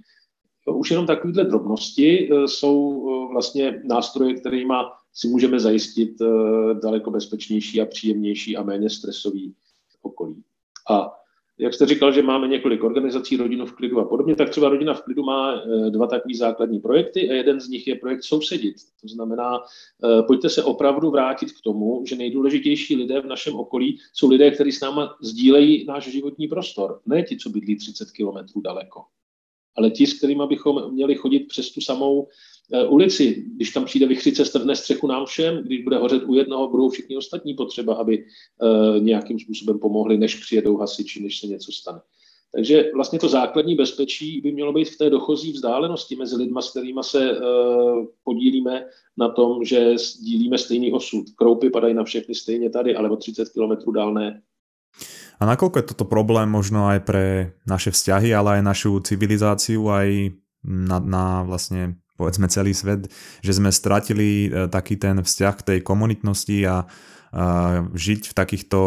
Už jenom takovéhle drobnosti jsou vlastně nástroje, kterými si můžeme zajistit eh, daleko bezpečnější a příjemnější a méně stresový okolí. A jak jste říkal, že máme několik organizací, rodinu v klidu a podobně, tak třeba rodina v klidu má eh, dva takové základní projekty a jeden z nich je projekt Sousedit. To znamená, eh, pojďte se opravdu vrátit k tomu, že nejdůležitější lidé v našem okolí jsou lidé, kteří s náma sdílejí náš životní prostor. Ne ti, co bydlí 30 kilometrů daleko, ale ti, s kterými bychom měli chodit přes tu samou Eh, ulici, když tam přijde vychřice, strhne střechu nám všem, když bude hořet u jednoho, budou všichni ostatní potřeba, aby uh, nějakým způsobem pomohli, než přijedou hasiči, než se něco stane. Takže vlastně to základní bezpečí by mělo být v té dochozí vzdálenosti mezi lidma, s kterými se uh, podílíme na tom, že sdílíme stejný osud. Kroupy padají na všechny stejně tady, ale o 30 kilometrů dál ne. A nakoľko je toto problém možno aj pre naše vzťahy, ale aj našu civilizáciu, aj na, na vlastne povedzme celý svet, že sme stratili e, taký ten vzťah k tej komunitnosti a, a žiť v takýchto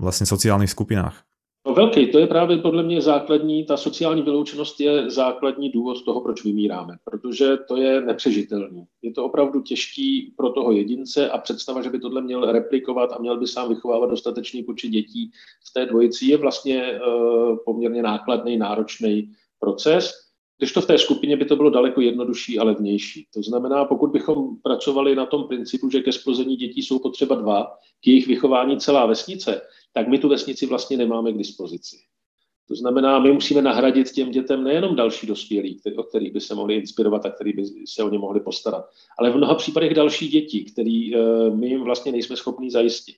vlastně sociálních skupinách? No velký, to je právě podle mě základní, ta sociální vyloučenost je základní důvod toho, proč vymíráme, protože to je nepřežitelný. Je to opravdu těžký pro toho jedince a představa, že by tohle měl replikovat a měl by sám vychovávat dostatečný počet dětí v té dvojici je vlastně uh, poměrně nákladný, náročný proces když to v té skupině by to bylo daleko jednodušší a levnější. To znamená, pokud bychom pracovali na tom principu, že ke splození dětí jsou potřeba dva, k jejich vychování celá vesnice, tak my tu vesnici vlastně nemáme k dispozici. To znamená, my musíme nahradit těm dětem nejenom další dospělí, který, o kterých by se mohli inspirovat a který by se o ně mohli postarat, ale v mnoha případech další děti, který uh, my jim vlastně nejsme schopni zajistit.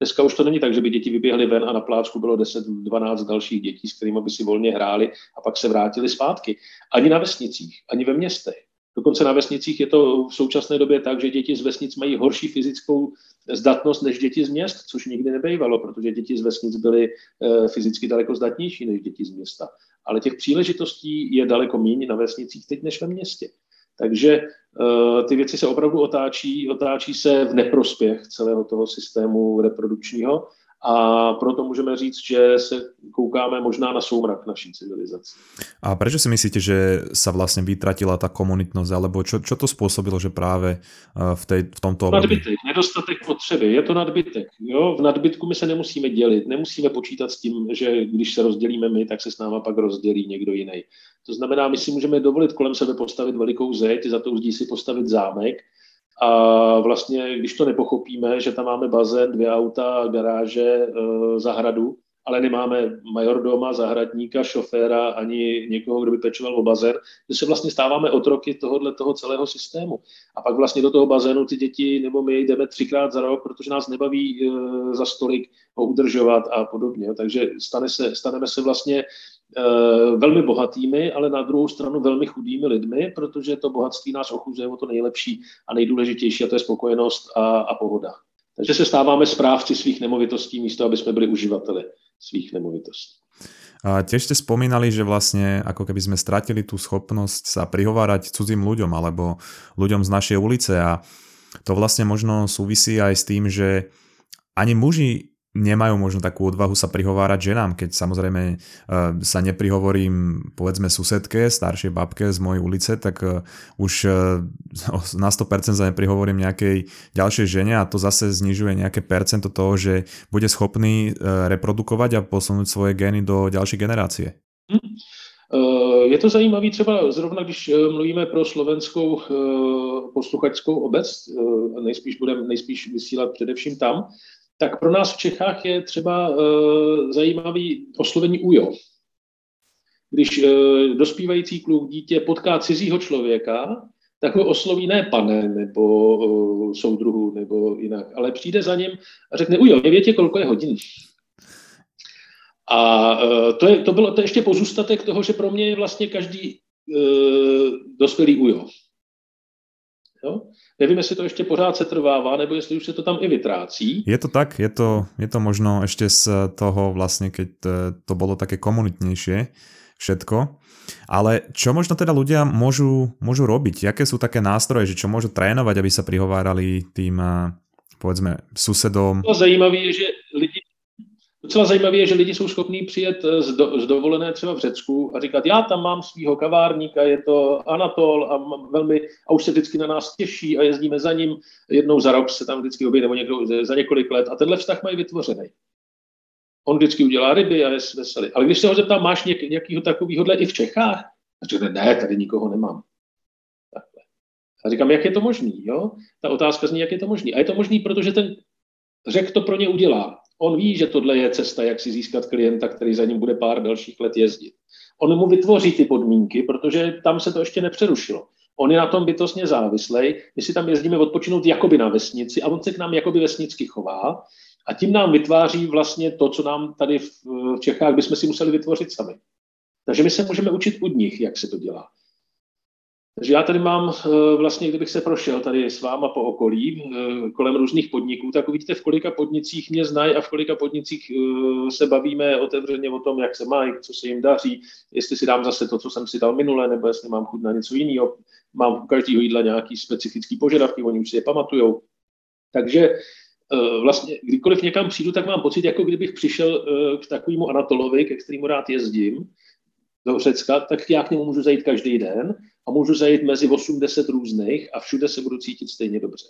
Dneska už to není tak, že by děti vyběhly ven a na plácku bylo 10-12 dalších dětí, s kterými by si volně hráli a pak se vrátili zpátky. Ani na vesnicích, ani ve městech. Dokonce na vesnicích je to v současné době tak, že děti z vesnic mají horší fyzickou zdatnost než děti z měst, což nikdy nebejvalo, protože děti z vesnic byly eh, fyzicky daleko zdatnější než děti z města. Ale těch příležitostí je daleko méně na vesnicích teď než ve městě. Takže uh, ty věci se opravdu otáčí, otáčí se v neprospěch celého toho systému reprodukčního a proto můžeme říct, že se koukáme možná na soumrak naší civilizace. A proč si myslíte, že se vlastně vytratila ta komunitnost, alebo čo, čo to způsobilo, že právě eh, v, tej, v tomto období? Nadbytek, nedostatek potřeby, je to nadbytek. Jo? V nadbytku my se nemusíme dělit, nemusíme počítat s tím, že když se rozdělíme my, tak se s náma pak rozdělí někdo jiný. To znamená, my si můžeme dovolit kolem sebe postavit velikou zeď, za tou zdí si postavit zámek, a vlastně, když to nepochopíme, že tam máme bazén, dvě auta, garáže, eh, zahradu, ale nemáme majordoma, zahradníka, šoféra ani někoho, kdo by pečoval o bazén, že se vlastně stáváme otroky tohohle toho celého systému. A pak vlastně do toho bazénu ty děti nebo my jdeme třikrát za rok, protože nás nebaví e, za stolik ho udržovat a podobně. Takže stane se, staneme se vlastně e, velmi bohatými, ale na druhou stranu velmi chudými lidmi, protože to bohatství nás ochuzuje o to nejlepší a nejdůležitější a to je spokojenost a, a pohoda. Takže se stáváme správci svých nemovitostí místo, aby jsme byli uživateli svých nemovitostí. A tiež ste spomínali, že vlastne ako keby sme stratili tú schopnosť sa prihovárať cudzím ľuďom alebo ľuďom z našej ulice a to vlastne možno súvisí aj s tým, že ani muži nemajú možno takú odvahu sa prihovárať ženám, keď samozrejme uh, sa neprihovorím povedzme susedke, staršej babke z mojej ulice, tak uh, už uh, na 100% sa neprihovorím nejakej ďalšej žene a to zase znižuje nejaké percento toho, že bude schopný reprodukovať a posunúť svoje gény do ďalšej generácie. Hmm. Je to zajímavé třeba zrovna, když mluvíme pro slovenskou posluchačskou obec, nejspíš budeme nejspíš vysílat především tam, tak pro nás v Čechách je třeba uh, zajímavý oslovení ujo. Když uh, dospívající kluk dítě potká cizího člověka, tak ho osloví ne pane nebo uh, soudruhu nebo jinak, ale přijde za ním a řekne ujo, nevětě, kolko je hodin. A uh, to, je, to bylo to ještě pozůstatek toho, že pro mě je vlastně každý uh, dospělý ujo. Jo? Nevím, jestli to ještě pořád se trvává, nebo jestli už se to tam i vytrácí. Je to tak, je to, je to možno ještě z toho vlastně, keď to bylo také komunitnější všetko. Ale čo možno teda ľudia môžu, môžu robiť? Jaké sú také nástroje, že čo môžu trénovať, aby sa prihovárali tým, povedzme, susedom? To zajímavé je, že Docela zajímavé je, že lidi jsou schopní přijet eh, z, do, z dovolené třeba v Řecku a říkat, já tam mám svého kavárníka, je to Anatol a, velmi, a už se vždycky na nás těší a jezdíme za ním. Jednou za rok se tam vždycky objeví, nebo někdo za několik let a tenhle vztah mají vytvořený. On vždycky udělá ryby a je veselý. Ale když se ho zeptám, máš něk, nějakého takového i v Čechách? A řekne, ne, tady nikoho nemám. Takhle. A říkám, jak je to možný? Jo? Ta otázka zní, jak je to možný. A je to možný, protože ten řek to pro ně udělá. On ví, že tohle je cesta, jak si získat klienta, který za ním bude pár dalších let jezdit. On mu vytvoří ty podmínky, protože tam se to ještě nepřerušilo. On je na tom bytostně závislý. My si tam jezdíme odpočinout jakoby na vesnici a on se k nám jakoby vesnicky chová a tím nám vytváří vlastně to, co nám tady v Čechách bychom si museli vytvořit sami. Takže my se můžeme učit od nich, jak se to dělá. Takže já tady mám eh, vlastně, kdybych se prošel tady s váma po okolí, eh, kolem různých podniků, tak uvidíte, v kolika podnicích mě znají a v kolika podnicích eh, se bavíme otevřeně o tom, jak se mají, co se jim daří, jestli si dám zase to, co jsem si dal minule, nebo jestli mám chuť na něco jiného. Mám u každého jídla nějaký specifický požadavky, oni už si je pamatujou. Takže vlastně kdykoliv někam přijdu, tak mám pocit, jako kdybych přišel k takovému Anatolovi, ke kterému rád jezdím, do Řecka, tak já k němu můžu zajít každý den a můžu zajít mezi 80 různých a všude se budu cítit stejně dobře.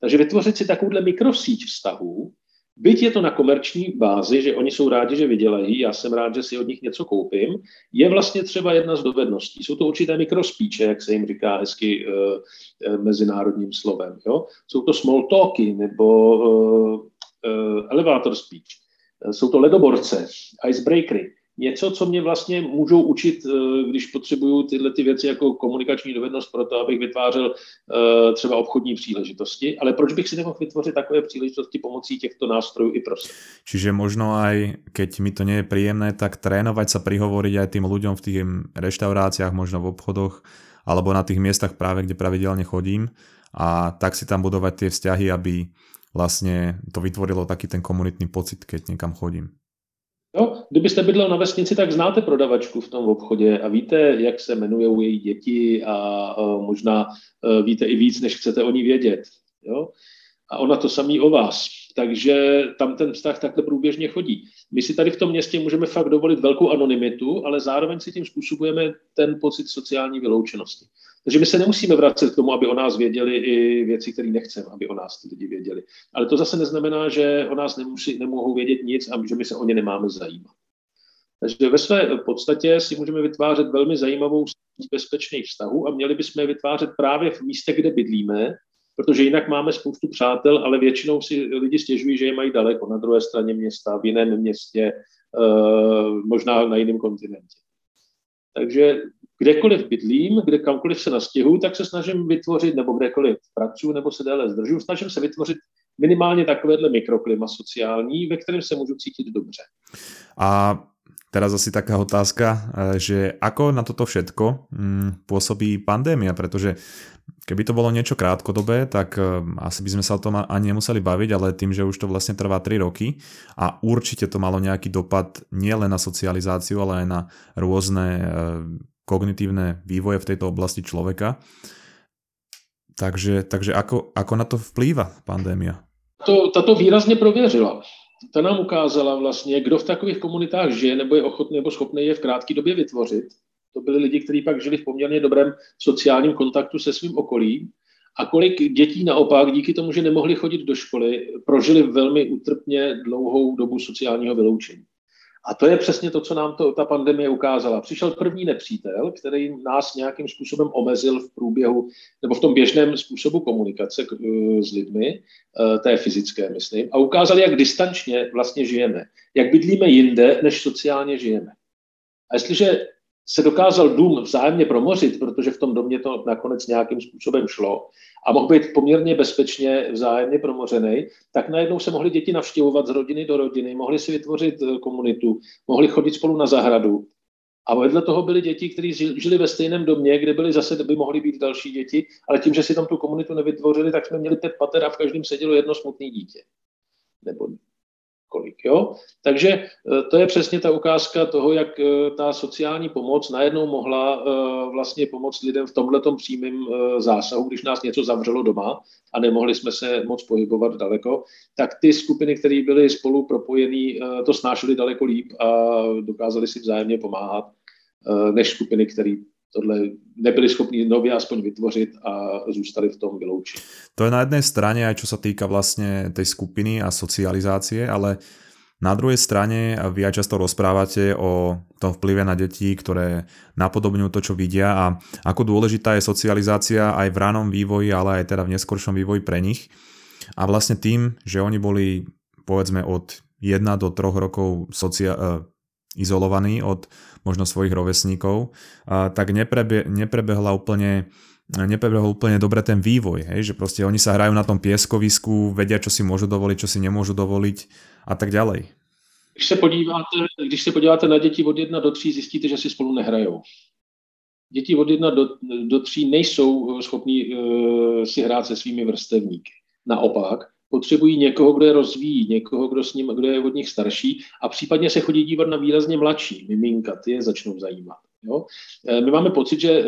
Takže vytvořit si takovouhle mikrosíť vztahů, byť je to na komerční bázi, že oni jsou rádi, že vydělají, já jsem rád, že si od nich něco koupím, je vlastně třeba jedna z dovedností. Jsou to určité mikrospíče, jak se jim říká hezky uh, mezinárodním slovem. Jo? Jsou to small talky nebo uh, elevator speech. Jsou to ledoborce, icebreakery něco, co mě vlastně můžou učit, eh, když potřebuju tyhle ty věci jako komunikační dovednost pro to, abych vytvářel eh, třeba obchodní příležitosti, ale proč bych si nemohl vytvořit takové příležitosti pomocí těchto nástrojů i prostě. Čiže možno aj, keď mi to nie je príjemné, tak trénovať sa prihovoriť aj tým ľuďom v tých reštauráciách, možno v obchodoch, alebo na tých miestach práve, kde pravidelne chodím a tak si tam budovať tie vzťahy, aby vlastne to vytvorilo taký ten komunitný pocit, keď niekam chodím. No, kdybyste bydlel na vesnici, tak znáte prodavačku v tom obchodě a víte, jak se jmenují její děti a, a možná a, víte i víc, než chcete o ní vědět. Jo? A ona to samý o vás. Takže tam ten vztah takhle průběžně chodí. My si tady v tom městě můžeme fakt dovolit velkou anonymitu, ale zároveň si tím způsobujeme ten pocit sociální vyloučenosti. Takže my se nemusíme vracet k tomu, aby o nás věděli i věci, které nechceme, aby o nás ty lidi věděli. Ale to zase neznamená, že o nás nemusí, nemohou vědět nic a že my se o ně nemáme zajímat. Takže ve své podstatě si můžeme vytvářet velmi zajímavou bezpečných vztahů a měli bychom je vytvářet právě v místech, kde bydlíme, protože jinak máme spoustu přátel, ale většinou si lidi stěžují, že je mají daleko, na druhé straně města, v jiném městě, eh, možná na jiném kontinentě. Takže kdekoliv bydlím, kde kamkoliv se nastěhuju, tak se snažím vytvořit, nebo kdekoliv pracuji, nebo se déle zdržuju, snažím se vytvořit minimálně takovéhle mikroklima sociální, ve kterém se můžu cítit dobře. A Teraz asi taká otázka, eh, že ako na toto všetko mm, pôsobí pandémia, pretože keby to bolo niečo krátkodobé, tak eh, asi by sme sa o tom ani nemuseli baviť, ale tým, že už to vlastne trvá 3 roky a určite to malo nejaký dopad nielen na socializáciu, ale aj na rôzne eh, kognitívne vývoje v tejto oblasti človeka. Takže, takže ako, ako na to vplýva pandémia? To, tato výrazně prověřila ta nám ukázala vlastně, kdo v takových komunitách žije nebo je ochotný nebo schopný je v krátké době vytvořit. To byli lidi, kteří pak žili v poměrně dobrém sociálním kontaktu se svým okolím. A kolik dětí naopak, díky tomu, že nemohli chodit do školy, prožili velmi útrpně dlouhou dobu sociálního vyloučení. A to je přesně to, co nám to, ta pandemie ukázala. Přišel první nepřítel, který nás nějakým způsobem omezil v průběhu, nebo v tom běžném způsobu komunikace eh, s lidmi, eh, té fyzické, myslím, a ukázal, jak distančně vlastně žijeme, jak bydlíme jinde, než sociálně žijeme. A jestliže se dokázal dům vzájemně promořit, protože v tom domě to nakonec nějakým způsobem šlo a mohl být poměrně bezpečně vzájemně promořený, tak najednou se mohly děti navštěvovat z rodiny do rodiny, mohly si vytvořit eh, komunitu, mohly chodit spolu na zahradu. A vedle toho byly děti, kteří žili ve stejném domě, kde byly zase, by mohly být další děti, ale tím, že si tam tu komunitu nevytvořili, tak jsme měli pět pater a v každém sedělo jedno smutné dítě. Nebo kolik. Jo? Takže eh, to je přesně ta ukázka toho, jak eh, ta sociální pomoc najednou mohla eh, vlastně pomoct lidem v tomhletom přímém zásahu, když nás něco zavřelo doma a nemohli jsme se moc pohybovat daleko, tak ty skupiny, které byly spolu propojené, to snášely daleko líp a dokázali si vzájemně pomáhat, než skupiny, které tohle nebyli schopni nově aspoň vytvořit a zůstali v tom vyloučit. To je na jednej strane aj čo sa týka vlastne tej skupiny a socializácie, ale na druhej strane vy aj často rozprávate o tom vplyve na deti, ktoré napodobňujú to, čo vidia a ako dôležitá je socializácia aj v ránom vývoji, ale aj teda v neskoršom vývoji pre nich. A vlastne tým, že oni boli povedzme od 1 do 3 rokov socia- izolovaní od možno svojich rovesníkov, tak neprebe, neprebehla úplne neprebehol úplne dobre ten vývoj, hej? že proste oni sa hrajú na tom pieskovisku, vedia, čo si môžu dovoliť, čo si nemôžu dovoliť a tak ďalej. Když se podíváte, když se podíváte na děti od 1 do 3, zjistíte, že si spolu nehrajou. Děti od 1 do, do 3 nejsou schopní uh, si hrát se svými vrstevníky. Naopak, potřebují někoho, kdo je rozvíjí, někoho, kdo, s ním, kdo je od nich starší a případně se chodí dívat na výrazně mladší miminka, ty je začnou zajímat. Jo? Eh, my máme pocit, že eh,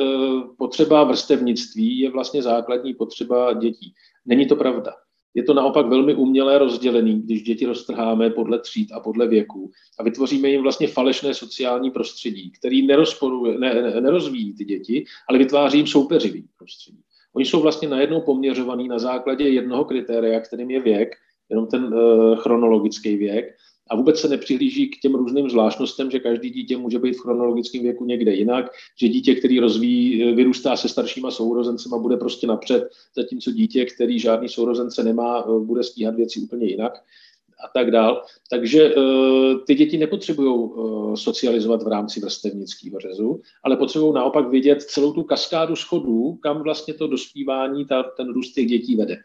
potřeba vrstevnictví je vlastně základní potřeba dětí. Není to pravda. Je to naopak velmi umělé rozdělený, když děti roztrháme podle tříd a podle věku a vytvoříme jim vlastně falešné sociální prostředí, který ne, ne, nerozvíjí ty děti, ale vytváří jim soupeřivý prostředí. Oni jsou vlastně najednou poměřovaný na základě jednoho kritéria, kterým je věk, jenom ten uh, chronologický věk, a vůbec se nepřihlíží k těm různým zvláštnostem, že každý dítě může být v chronologickém věku někde jinak, že dítě, který rozvíjí, eh, vyrůstá se staršíma sourozencema, bude prostě napřed, zatímco dítě, který žádný sourozence nemá, eh, bude stíhat věci úplně jinak. A tak dál. Takže ty děti nepotřebují socializovat v rámci vrstevnického řezu, ale potřebují naopak vidět celou tu kaskádu schodů, kam vlastně to dospívání, ta, ten růst těch dětí vede.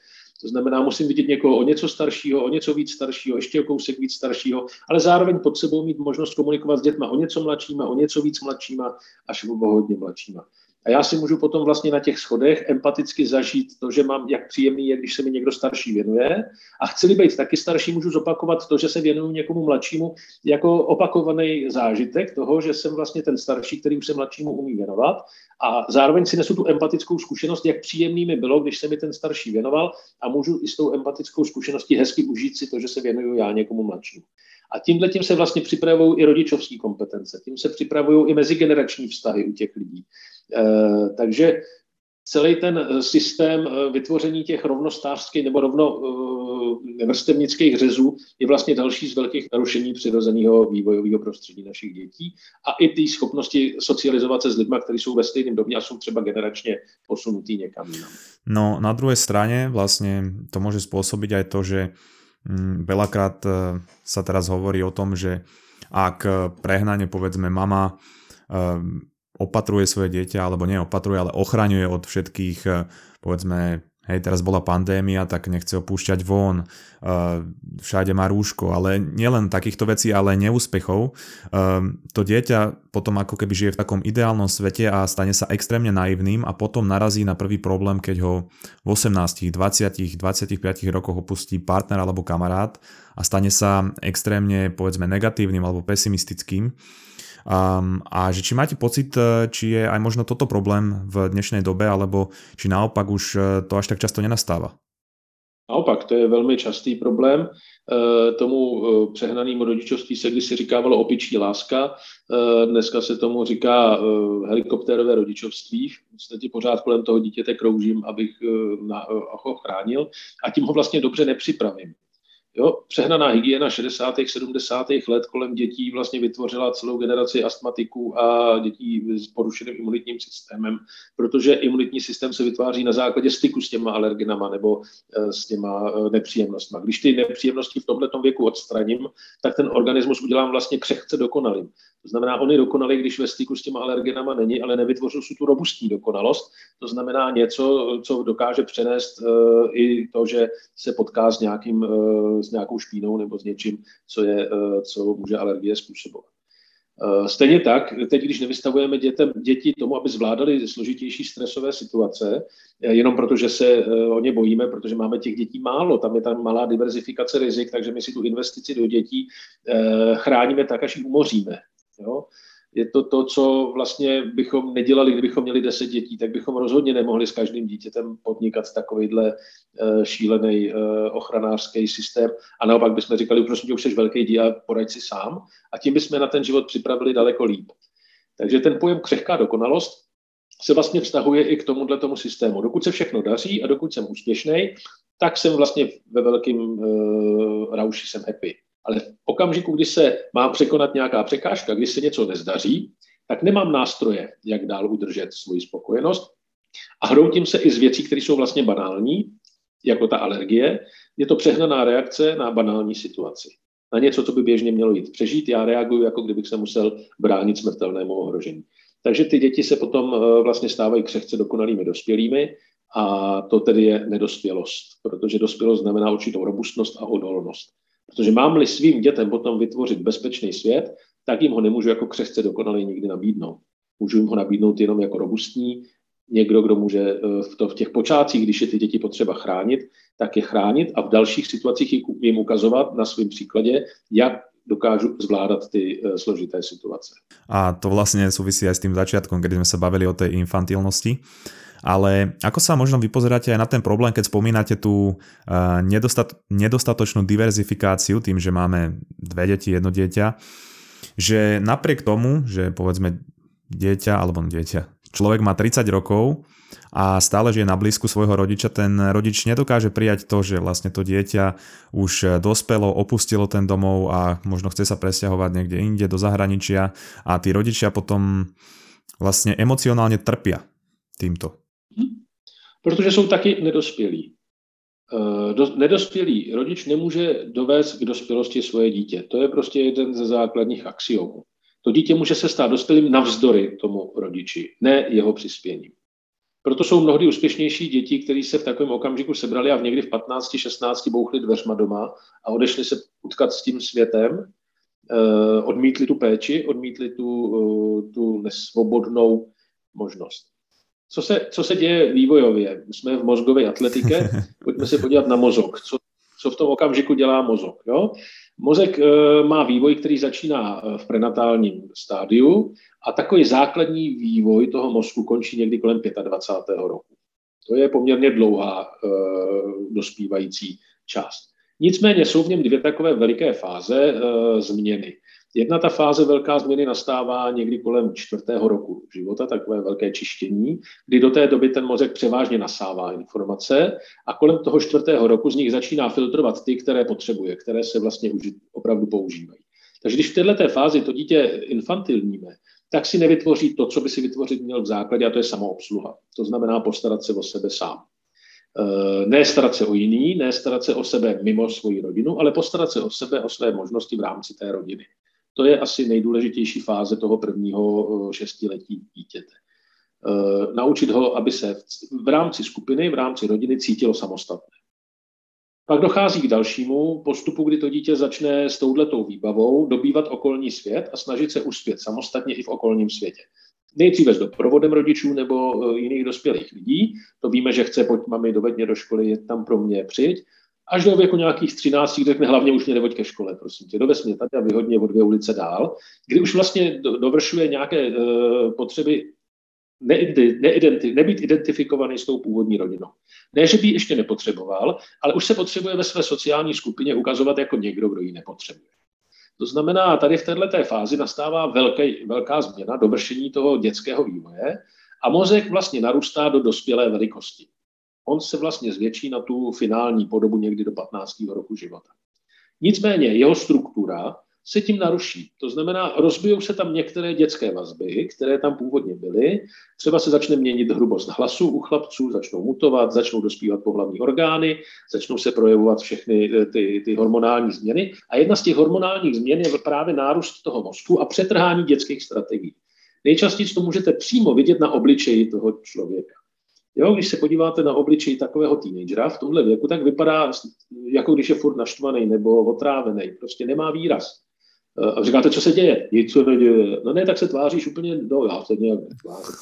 To znamená, musím vidět někoho o něco staršího, o něco víc staršího, ještě o kousek víc staršího, ale zároveň sebou mít možnost komunikovat s dětma o něco mladšíma, o něco víc mladšíma, až o hodně mladšíma. A já si můžu potom vlastně na těch schodech empaticky zažít to, že mám, jak příjemný je, když se mi někdo starší věnuje. A chci být taky starší, můžu zopakovat to, že se věnuju někomu mladšímu jako opakovaný zážitek toho, že jsem vlastně ten starší, který se mladšímu umí věnovat. A zároveň si nesu tu empatickou zkušenost, jak příjemný mi bylo, když se mi ten starší věnoval a můžu i s tou empatickou zkušeností hezky užít si to, že se věnuju já někomu mladšímu. A tímhle tím se vlastně připravují i rodičovské kompetence, tím se připravují i mezigenerační vztahy u těch lidí. E, takže celý ten eh, systém eh, vytvoření těch rovnostářských nebo rovno vrstevnických řezů je vlastně další z velkých narušení přirozeného vývojového prostředí našich dětí a i ty schopnosti socializovat se s lidmi, kteří jsou ve stejném domě a jsou třeba generačně posunutý někam jinam. No na druhé straně vlastně to může způsobit aj to, že veľakrát e, sa teraz hovorí o tom, že ak prehnane povedzme mama e, opatruje svoje dieťa, alebo neopatruje, ale ochraňuje od všetkých povedzme hej, teraz bola pandémia, tak nechce opúšťať von, uh, všade má rúško, ale nielen takýchto vecí, ale neúspechov. Uh, to dieťa potom ako keby žije v takom ideálnom svete a stane sa extrémne naivným a potom narazí na prvý problém, keď ho v 18, 20, 25 rokoch opustí partner alebo kamarát a stane sa extrémne povedzme negatívnym alebo pesimistickým Um, a že či máte pocit, e, či je aj možno toto problém v dnešnej dobe, alebo či naopak už e, to až tak často nenastáva? Naopak, to je velmi častý problém. E, tomu přehnanému rodičovství se kdysi říkávalo opičí láska, dneska se tomu říká helikoptérové rodičovství. V podstatě pořád kolem toho dítěte kroužím, abych ho chránil a tím ho vlastně dobře nepřipravím. Jo, přehnaná hygiena 60. 70. let kolem dětí vlastně vytvořila celou generaci astmatiků a dětí s porušeným imunitním systémem, protože imunitní systém se vytváří na základě styku s těma alergenama nebo eh, s těma eh, nepříjemnostmi. Když ty nepříjemnosti v tomto věku odstraním, tak ten organismus udělám vlastně křehce dokonalým. To znamená, on je dokonalý, když ve styku s těma alergenama není, ale nevytvořil si tu robustní dokonalost. To znamená něco, co dokáže přenést uh, i to, že se potká s, nějakým, uh, s nějakou špínou nebo s něčím, co, je, uh, co může alergie způsobovat. Stejně tak, teď, když nevystavujeme dětem, děti tomu, aby zvládali složitější stresové situace, jenom protože se o ně bojíme, protože máme těch dětí málo, tam je tam malá diverzifikace rizik, takže my si tu investici do dětí chráníme tak, až ji umoříme. Jo? Je to to, co vlastně bychom nedělali, kdybychom měli deset dětí, tak bychom rozhodně nemohli s každým dítětem podnikat takovýhle uh, šílený uh, ochranářský systém. A naopak bychom říkali, prosím už jsi velký dí a poraď si sám. A tím bychom na ten život připravili daleko líp. Takže ten pojem křehká dokonalost se vlastně vztahuje i k tomuhle tomu systému. Dokud se všechno daří a dokud jsem úspěšný, tak jsem vlastně ve velkém uh, rauši, jsem happy. Ale v okamžiku, kdy se má překonat nějaká překážka, kdy se něco nezdaří, tak nemám nástroje, jak dál udržet svoji spokojenost. A hroutím se i z věcí, které jsou vlastně banální, jako ta alergie. Je to přehnaná reakce na banální situaci. Na něco, co by běžně mělo jít přežít, já reaguju, jako kdybych se musel bránit smrtelnému ohrožení. Takže ty děti se potom eh, vlastně stávají křehce dokonalými dospělými a to tedy je nedospělost, protože dospělost znamená určitou robustnost a odolnost. Protože mám-li svým dětem potom vytvořit bezpečný svět, tak jim ho nemůžu jako křehce dokonalý nikdy nabídnout. Můžu jim ho nabídnout jenom jako robustní, někdo, kdo může eh, v, to, v těch počátcích, když je ty děti potřeba chránit, tak je chránit a v dalších situacích jim ukazovat na svém příkladě, jak dokážu zvládat ty uh, složité situace. A to vlastně souvisí aj s tým začiatkom, kdy jsme se bavili o té infantilnosti. Ale ako sa možno vypozeráte aj na ten problém, keď spomínate tú uh, nedostat, nedostatočnú diverzifikáciu tým, že máme dve deti, jedno dieťa, že napriek tomu, že povedzme dieťa, alebo dieťa, človek má 30 rokov a stále žije na blízku svojho rodiča, ten rodič nedokáže prijať to, že vlastne to dieťa už dospelo, opustilo ten domov a možno chce sa presťahovať niekde inde do zahraničia a tí rodičia potom vlastne emocionálne trpia týmto. Protože jsou taky nedospělí. Eh, nedospělý rodič nemůže dovést k dospělosti svoje dítě. To je prostě jeden ze základních axiomů. To dítě může se stát dospělým navzdory tomu rodiči, ne jeho přispěním. Proto jsou mnohdy úspěšnější děti, kteří se v takovém okamžiku sebrali a v někdy v 15, 16 bouchli dveřma doma a odešli se utkat s tím světem, eh, odmítli tu péči, odmítli tu, eh, tu nesvobodnou možnost. Co se, co se děje vývojově? Jsme v mozgové atletike, pojďme se podívat na mozok. Co, co v tom okamžiku dělá mozok? Jo? Mozek e, má vývoj, který začíná v prenatálním stádiu a takový základní vývoj toho mozku končí někdy kolem 25. roku. To je poměrně dlouhá e, dospívající část. Nicméně jsou v něm dvě takové veliké fáze e, změny. Jedna ta fáze velká změny nastává někdy kolem čtvrtého roku života, takové velké čištění, kdy do té doby ten mozek převážně nasává informace a kolem toho čtvrtého roku z nich začíná filtrovat ty, které potřebuje, které se vlastně už opravdu používají. Takže když v této fázi to dítě infantilníme, tak si nevytvoří to, co by si vytvořit měl v základě, a to je samoobsluha. To znamená postarat se o sebe sám. E, ne starat se o jiný, ne starat se o sebe mimo svoji rodinu, ale postarat se o sebe, o své možnosti v rámci té rodiny. To je asi nejdůležitější fáze toho prvního e, šestiletí dítěte. E, naučit ho, aby se v rámci skupiny, v rámci rodiny cítilo samostatné. Pak dochází k dalšímu postupu, kdy to dítě začne s touhletou výbavou dobývat okolní svět a snažit se uspět samostatně i v okolním světě. Nejdříve s doprovodem rodičů nebo e, jiných dospělých lidí. To víme, že chce, pojď mami, dovedně do školy, je tam pro mě, přijď. Až do věku nějakých 13 řekne, hlavně už mě nevoď ke škole, prosím tě, dovez mě tady a vyhodně o dvě ulice dál, kdy už vlastně dovršuje nějaké uh, potřeby neidenti, nebýt identifikovaný s tou původní rodinou. Ne, že by ji ještě nepotřeboval, ale už se potřebuje ve své sociální skupině ukazovat jako někdo, kdo ji nepotřebuje. To znamená, tady v této fázi nastává velký, velká změna, dovršení toho dětského vývoje a mozek vlastně narůstá do dospělé velikosti. On se vlastně zvětší na tu finální podobu někdy do 15. roku života. Nicméně jeho struktura se tím naruší. To znamená, rozbijou se tam některé dětské vazby, které tam původně byly. Třeba se začne měnit hrubost hlasu u chlapců, začnou mutovat, začnou dospívat pohlavní orgány, začnou se projevovat všechny eh, ty, ty hormonální změny. A jedna z těch hormonálních změn je právě nárůst toho mozku a přetrhání dětských strategií. Nejčastěji to můžete přímo vidět na obličeji toho člověka. Jo, když se podíváte na obličej takového teenagera v tomhle věku, tak vypadá, jako když je furt naštvaný nebo otrávený. Prostě nemá výraz. Eh, a říkáte, co se děje? Nic se neděje. No ne, tak se tváříš úplně, no já se nějak netvářím.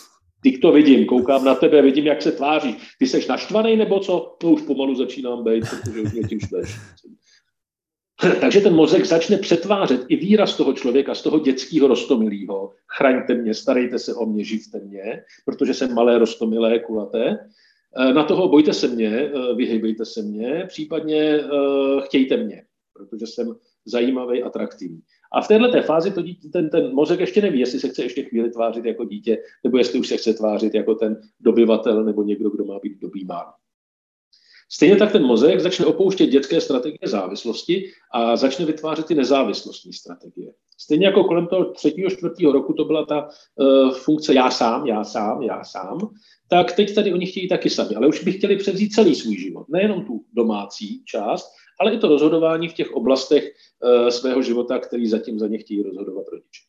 Ty to vidím, koukám na tebe, vidím, jak se tváří. Ty jsi naštvaný nebo co? To už pomalu začínám být, protože už mě tím štveš. Takže ten mozek začne přetvářet i výraz toho člověka z toho dětského rostomilého. Chraňte mě, starejte se o mě, živte mě, protože jsem malé, rostomilé, kulaté. Eh, na toho bojte se mě, eh, vyhejbejte se mě, případně chtějte mě, protože jsem zajímavý, atraktivní. A v této fázi to dítě, ten, ten mozek ještě neví, jestli se chce ještě chvíli tvářit jako dítě, nebo jestli už se chce tvářit jako ten dobyvatel nebo někdo, kdo má být dobýván. Stejně tak ten mozek začne opouštět dětské strategie závislosti a začne vytvářet ty nezávislostní strategie. Stejně jako kolem toho třetího, čtvrtého roku to byla ta uh, funkce já sám, já sám, já sám, tak teď tady oni chtějí taky sami, ale už by chtěli převzít celý svůj život, nejenom tu domácí část, ale i to rozhodování v těch oblastech uh, svého života, který zatím za ně chtějí rozhodovat rodiče.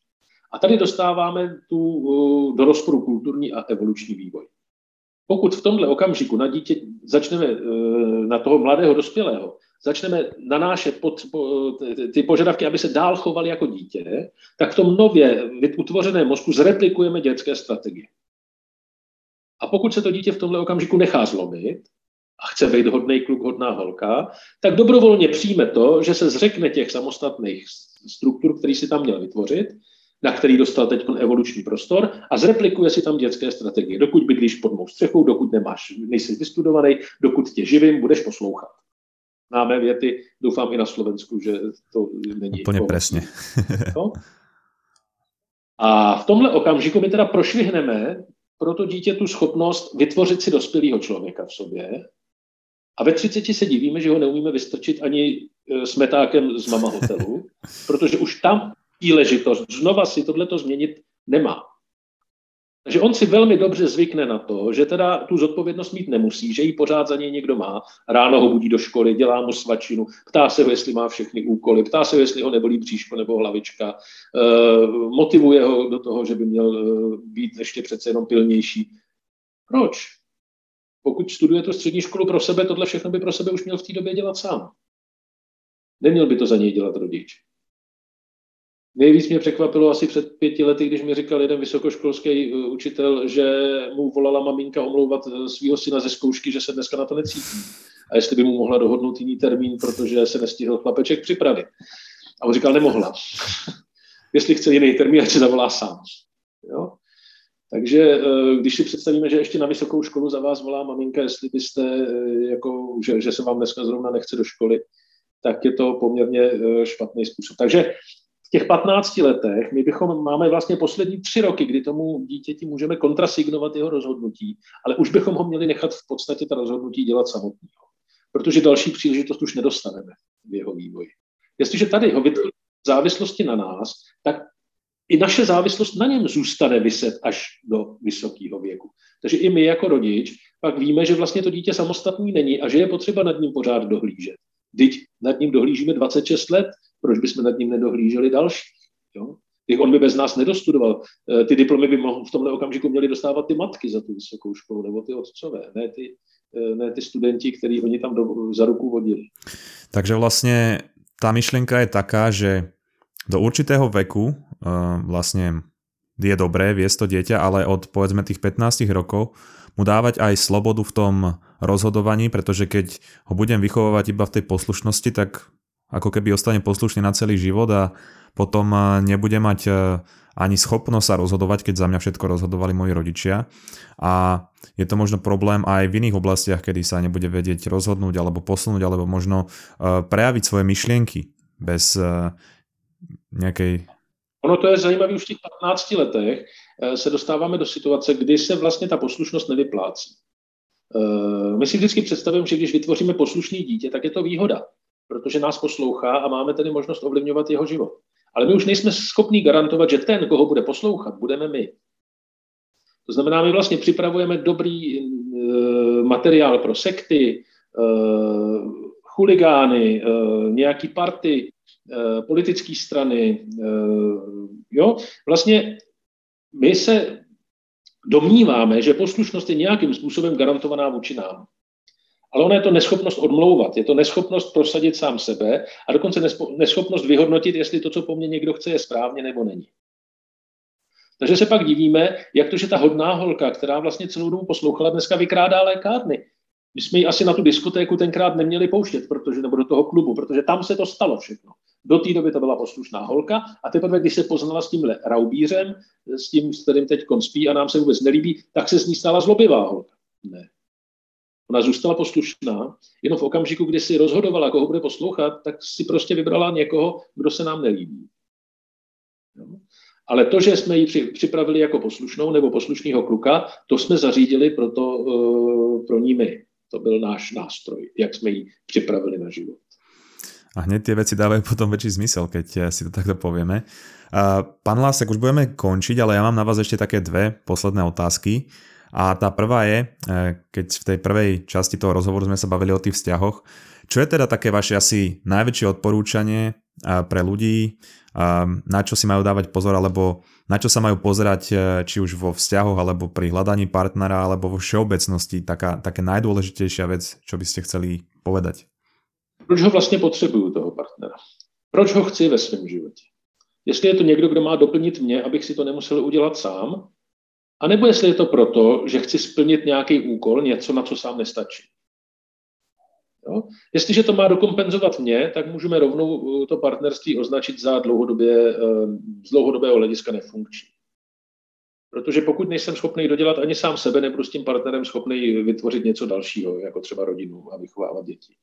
A tady dostáváme tu, uh, do rozporu kulturní a evoluční vývoj. Pokud v tomhle okamžiku na dítě začneme, uh, na toho mladého dospělého, začneme nanášet pod, po, ty požadavky, aby se dál chovali jako dítě, tak v tom nově utvořeném mozku zreplikujeme dětské strategie. A pokud se to dítě v tomhle okamžiku nechá zlomit, a chce být hodný kluk, hodná holka, tak dobrovolně přijme to, že se zřekne těch samostatných struktur, který si tam měl vytvořit, na který dostal teď evoluční prostor a zreplikuje si tam dětské strategie. Dokud bydlíš pod mou střechou, dokud nemáš, nejsi vystudovaný, dokud tě živím, budeš poslouchat. Máme věty, doufám i na Slovensku, že to není. Úplně přesně. no? A v tomhle okamžiku my teda prošvihneme pro to dítě tu schopnost vytvořit si dospělého člověka v sobě, a ve 30 se divíme, že ho neumíme vystrčit ani e, smetákem z mama hotelu, protože už tam příležitost znova si tohleto změnit nemá. Takže on si velmi dobře zvykne na to, že teda tu zodpovědnost mít nemusí, že ji pořád za něj někdo má. Ráno ho budí do školy, dělá mu svačinu, ptá se ho, jestli má všechny úkoly, ptá se ho, jestli ho nebolí bříško nebo hlavička, eh, motivuje ho do toho, že by měl eh, být ještě přece jenom pilnější. Proč? Pokud studuje tu střední školu pro sebe, tohle všechno by pro sebe už měl v té době dělat sám. Neměl by to za něj dělat rodič. Nejvíc mě překvapilo asi před pěti lety, když mi říkal jeden vysokoškolský uh, učitel, že mu volala maminka omlouvat uh, svého syna ze zkoušky, že se dneska na to necítí. A jestli by mu mohla dohodnout jiný termín, protože se nestihl chlapeček připravit. A on říkal, nemohla. jestli chce jiný termín, ať se zavolá sám. Jo? Takže uh, když si představíme, že ještě na vysokou školu za vás volá maminka, jestli byste, jako, že, že se vám dneska zrovna nechce do školy, tak je to poměrně špatný způsob. Takže v těch 15 letech my bychom, máme vlastně poslední tři roky, kdy tomu dítěti můžeme kontrasignovat jeho rozhodnutí, ale už bychom ho měli nechat v podstatě ta rozhodnutí dělat samotného. Protože další příležitost už nedostaneme v jeho vývoji. Jestliže tady ho vytvoří závislosti na nás, tak i naše závislost na něm zůstane vyset až do vysokého věku. Takže i my jako rodič pak víme, že vlastně to dítě samostatný není a že je potřeba nad ním pořád dohlížet. Teď nad ním dohlížíme 26 let, proč bychom nad ním nedohlíželi další? Jo? On by bez nás nedostudoval, eh, ty diplomy by v tomhle okamžiku měly dostávat ty matky za tu vysokou školu, nebo ty otcové, ne ty, eh, ne ty studenti, který oni tam do, za ruku vodili. Takže vlastně ta myšlenka je taká, že do určitého veku uh, vlastně je dobré viesť to dieťa, ale od povedzme tých 15 rokov mu dávať aj slobodu v tom rozhodovaní, pretože keď ho budem vychovávať iba v tej poslušnosti, tak ako keby ostane poslušný na celý život a potom eh, nebude mať eh, ani schopnosť sa rozhodovať, keď za mňa všetko rozhodovali moji rodičia. A je to možno problém aj v iných oblastiach, kedy sa nebude vedieť rozhodnúť alebo posunúť, alebo možno eh, prejaviť svoje myšlienky bez nejakej... Ono to je zajímavé, už v těch 15 letech se dostáváme do situace, kdy se vlastně ta poslušnost nevyplácí. My si vždycky představujeme, že když vytvoříme poslušný dítě, tak je to výhoda protože nás poslouchá a máme tedy možnost ovlivňovat jeho život. Ale my už nejsme schopni garantovat, že ten, koho bude poslouchat, budeme my. To znamená, my vlastně připravujeme dobrý e, materiál pro sekty, e, chuligány, e, nějaký party, e, politické strany. E, jo? Vlastně my se domníváme, že poslušnost je nějakým způsobem garantovaná vůči nám. Ale ona je to neschopnost odmlouvat, je to neschopnost prosadit sám sebe a dokonce neschopnost vyhodnotit, jestli to, co po mně někdo chce, je správně nebo není. Takže se pak divíme, jak to, že ta hodná holka, která vlastně celou dobu poslouchala, dneska vykrádá lékárny. My jsme ji asi na tu diskotéku tenkrát neměli pouštět, protože, nebo do toho klubu, protože tam se to stalo všechno. Do té doby to byla poslušná holka a teprve, když se poznala s tímhle raubířem, s tím, s kterým teď konspí a nám se vůbec nelíbí, tak se s ní stala zlobivá holka. Ne. Ona zůstala poslušná, jenom v okamžiku, kdy si rozhodovala, koho bude poslouchat, tak si prostě vybrala někoho, kdo se nám nelíbí. Jo? Ale to, že jsme ji připravili jako poslušnou nebo poslušného kluka, to jsme zařídili pro, to, eh, pro ní my. To byl náš nástroj, jak jsme ji připravili na život. A hneď tie veci dávajú potom väčší zmysel, keď eh, si to takto povieme. Pán Lásek, už budeme končiť, ale ja mám na vás ešte také dve posledné otázky. A tá prvá je, e, keď v tej prvej časti toho rozhovoru sme sa bavili o tých vzťahoch, čo je teda také vaše asi najväčšie odporúčanie e, pre ľudí, na čo si majú dávať pozor, alebo na čo sa majú pozerať, či už vo vzťahoch, alebo pri hľadaní partnera, alebo vo všeobecnosti, taká, také najdôležitejšia vec, čo by ste chceli povedať? Proč ho vlastně potřebuju, toho partnera? Proč ho chci ve svém životě? Jestli je to někdo, kdo má doplnit mě, abych si to nemusel udělat sám, a nebo jestli je to proto, že chci splnit nějaký úkol, něco, na co sám nestačí. Jo? Jestliže to má dokompenzovat mě, tak můžeme rovnou to partnerství označit za dlouhodobě, eh, z dlouhodobého hlediska nefunkční. Protože pokud nejsem schopný dodělat ani sám sebe, nebudu s tím partnerem schopný vytvořit něco dalšího, jako třeba rodinu a vychovávat děti.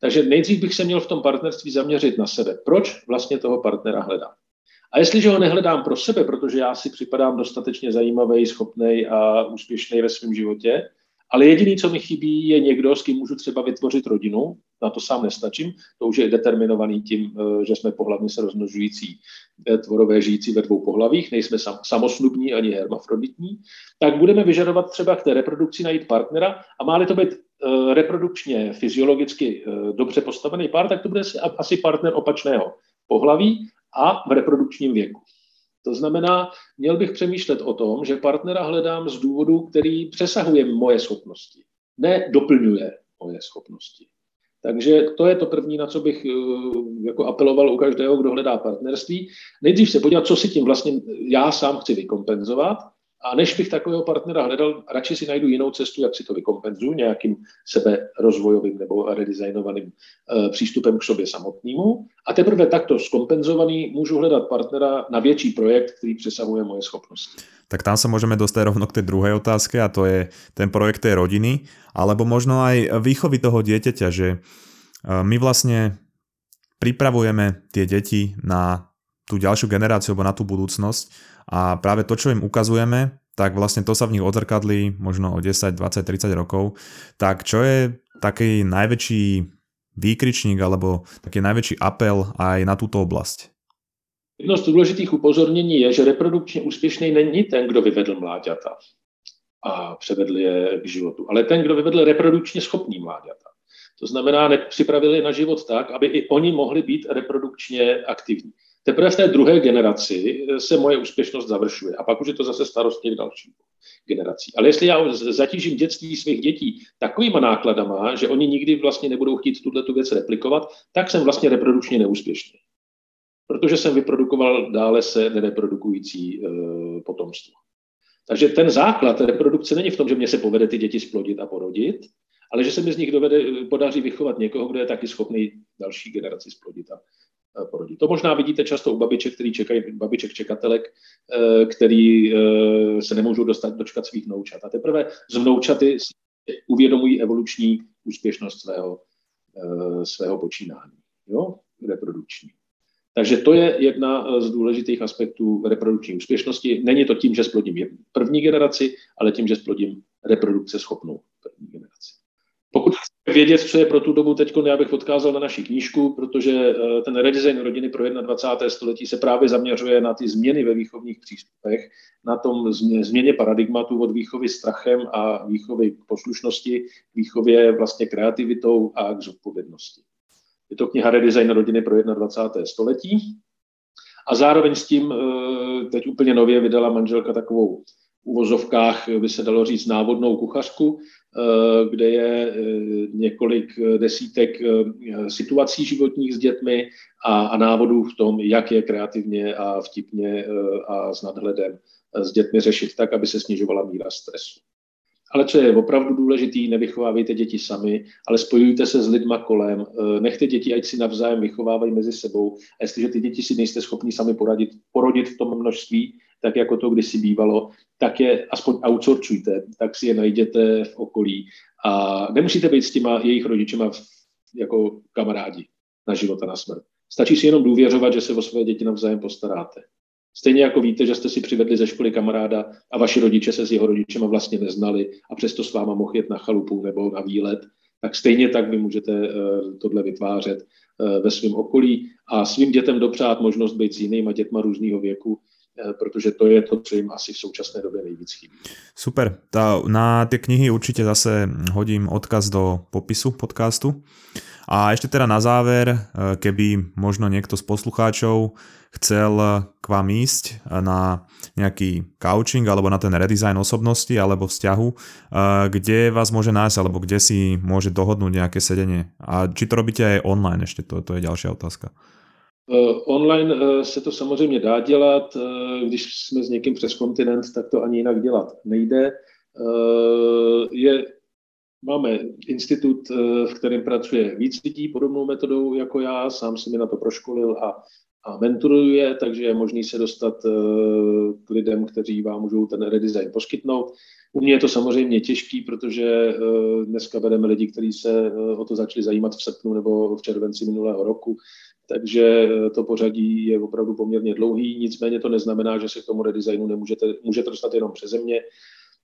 Takže nejdřív bych se měl v tom partnerství zaměřit na sebe. Proč vlastně toho partnera hledám? A jestliže ho nehledám pro sebe, protože já si připadám dostatečně zajímavý, schopný a úspěšný ve svém životě, Ale jediný, co mi chybí, je někdo, s kým můžu třeba vytvořit rodinu. Na to sám nestačím. To už je determinovaný tím, eh, že jsme pohlavně se rozmnožující eh, tvorové žijící ve dvou pohlavích, nejsme sam, samosnubní ani hermafroditní, tak budeme vyžadovat třeba k té reprodukci najít partnera a má-li to být eh, reprodukčně, fyziologicky dobře postavený pár, tak to bude asi partner opačného pohlaví a v reprodukčním věku. To znamená, měl bych přemýšlet o tom, že partnera hledám z důvodu, který přesahuje moje schopnosti, ne doplňuje moje schopnosti. Takže to je to první, na co bych eh, jako apeloval u každého, kdo hledá partnerství. Nejdřív se podívat, co si tím vlastně já sám chci vykompenzovat a než bych takového partnera hledal, radši si najdu jinou cestu, jak si to vykompenzuju, nějakým seberozvojovým nebo redesignovaným e, přístupem k sobě samotnému. A teprve takto skompenzovaný můžu hledat partnera na větší projekt, který přesahuje moje schopnosti. Tak tam se můžeme dostat rovno k té druhé otázce a to je ten projekt té rodiny, alebo možno aj výchovy toho dieťaťa, že e, my vlastně pripravujeme tie deti na tú ďalšiu generáciu alebo na tú budúcnosť a práve to, čo im ukazujeme, tak vlastne to sa v nich odzrkadlí možno o 10, 20, 30 rokov. Tak čo je taký najväčší výkričník alebo taký najväčší apel aj na túto oblasť? Jedno z důležitých upozornění je, že reprodukčně úspěšný není ten, kdo vyvedl mláďata a převedl je k životu, ale ten, kdo vyvedl reprodukčně schopný mláďata. To znamená, nepřipravili na život tak, aby i oni mohli být reprodukčně aktivní. Teprve v té druhé generaci se moje úspěšnost završuje a pak už je to zase starost těch dalších generací. Ale jestli já zatížím dětství svých dětí takovýma nákladama, že oni nikdy vlastně nebudou chtít tuhle tu věc replikovat, tak jsem vlastně reprodukčně neúspěšný. Protože jsem vyprodukoval dále se nereprodukující e, potomstvo. Takže ten základ reprodukce není v tom, že mě se povede ty děti splodit a porodit, ale že se mi z nich dovede, podaří vychovat někoho, kdo je taky schopný další generaci splodit a Eh, porodí. To možná vidíte často u babiček, který čekají, babiček čekatelek, eh, který eh, se nemůžou dostat dočkat svých vnoučat. A teprve z vnoučaty uvědomují evoluční úspěšnost svého, svého počínání, jo? reprodukční. Takže to je jedna z důležitých aspektů reprodukční úspěšnosti. Není to tím, že splodím první generaci, ale tím, že splodím reprodukce schopnou. Pokud chcete vědět, co je pro tu dobu teď, já bych odkázal na naši knížku, protože eh, ten redesign rodiny pro 21. století se právě zaměřuje na ty změny ve výchovních přístupech, na tom změně paradigmatu od výchovy strachem a výchovy poslušnosti, výchově vlastně kreativitou a k zodpovědnosti. Je to kniha Redesign rodiny pro 21. století. A zároveň s tím eh, teď úplně nově vydala manželka takovou uvozovkách by se dalo říct návodnou kuchařku, kde je eh, několik desítek eh, situací životních s dětmi a, a návodů v tom, jak je kreativně a vtipně a s nadhledem s dětmi řešit tak, aby se snižovala míra stresu. Ale co je opravdu důležitý, nevychovávejte děti sami, ale spojujte se s lidma kolem, nechte děti, ať si navzájem vychovávají mezi sebou. A jestliže ty děti si nejste schopni sami poradit, porodit v tom množství, tak jako to kdysi bývalo, tak je aspoň outsourcujte, tak si je najděte v okolí a nemusíte být s těma jejich rodičema jako kamarádi na život a na smrt. Stačí si jenom důvěřovat, že se o své děti navzájem postaráte. Stejně jako víte, že jste si přivedli ze školy kamaráda a vaši rodiče se s jeho rodičema vlastně neznali a přesto s váma mohl jet na chalupu nebo na výlet, tak stejně tak vy můžete uh, tohle vytvářet uh, ve svém okolí a svým dětem dopřát možnost být s jinýma dětma různého věku, Eh, protože to je to, co jim asi v současné době nejvíc chybí. Super. Tá, na tie knihy určite zase hodím odkaz do popisu podcastu. A ešte teda na záver, eh, keby možno niekto z poslucháčov chcel k vám ísť na nejaký coaching alebo na ten redesign osobnosti alebo vzťahu, eh, kde vás môže nájsť alebo kde si môže dohodnúť nejaké sedenie. A či to robíte aj online ešte, to, to je ďalšia otázka. Eh, online eh, se to samozřejmě dá dělat, eh, když jsme s někým přes kontinent, tak to ani jinak dělat nejde. Je, máme institut, v kterém pracuje víc lidí podobnou metodou jako já, sám si mi na to proškolil a, a mentoruje, takže je možný se dostat k lidem, kteří vám můžou ten redesign poskytnout. U mě je to samozřejmě těžký, protože dneska vedeme lidi, kteří se o to začali zajímat v srpnu nebo v červenci minulého roku takže eh, to pořadí je opravdu poměrně dlouhý, nicméně to neznamená, že se k tomu redesignu nemůžete, můžete dostat jenom přeze mě.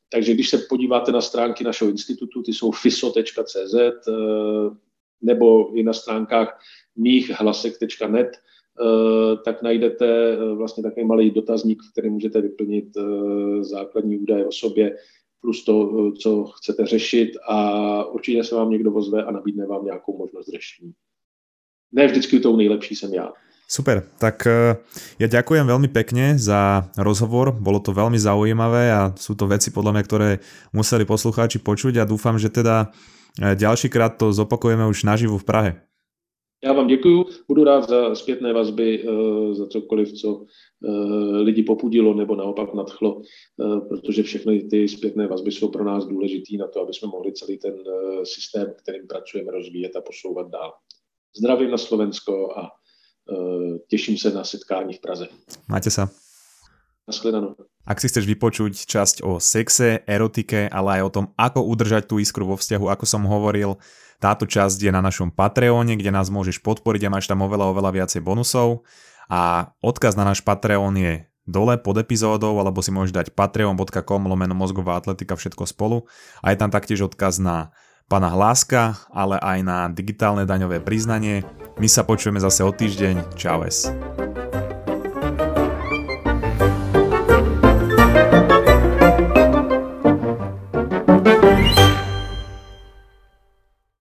Takže když se podíváte na stránky našeho institutu, ty jsou fiso.cz nebo i na stránkách mýchhlasek.net, tak najdete vlastně takový malý dotazník, v kterém můžete vyplnit základní údaje o sobě, plus to, co chcete řešit a určitě se vám někdo ozve a nabídne vám nějakou možnost řešení. Ne vždycky tou nejlepší jsem já. Super, tak eh, ja ďakujem veľmi pekne za rozhovor, bolo to veľmi zaujímavé a sú to veci podľa mňa, ktoré museli poslucháči počuť a dúfam, že teda eh, ďalší krát to zopakujeme už naživu v Prahe. Já vám děkuji, budu rád za zpětné vazby, eh, za cokoliv, co lidi popudilo nebo naopak nadchlo, protože všechny ty zpětné vazby jsou pro nás důležitý na to, aby jsme mohli celý ten systém, kterým pracujeme, rozvíjet a posouvat dál. Zdravím na Slovensko a teším sa na setkání v Praze. Máte sa. Naschledanou. Ak si chceš vypočuť časť o sexe, erotike, ale aj o tom, ako udržať tú iskru vo vzťahu, ako som hovoril, táto časť je na našom Patreone, kde nás môžeš podporiť a máš tam oveľa, oveľa viacej bonusov. A odkaz na náš Patreon je dole pod epizódou, alebo si môžeš dať patreon.com lomeno mozgová atletika všetko spolu. A je tam taktiež odkaz na pána Hláska, ale aj na digitálne daňové priznanie. My sa počujeme zase o týždeň. Čau es.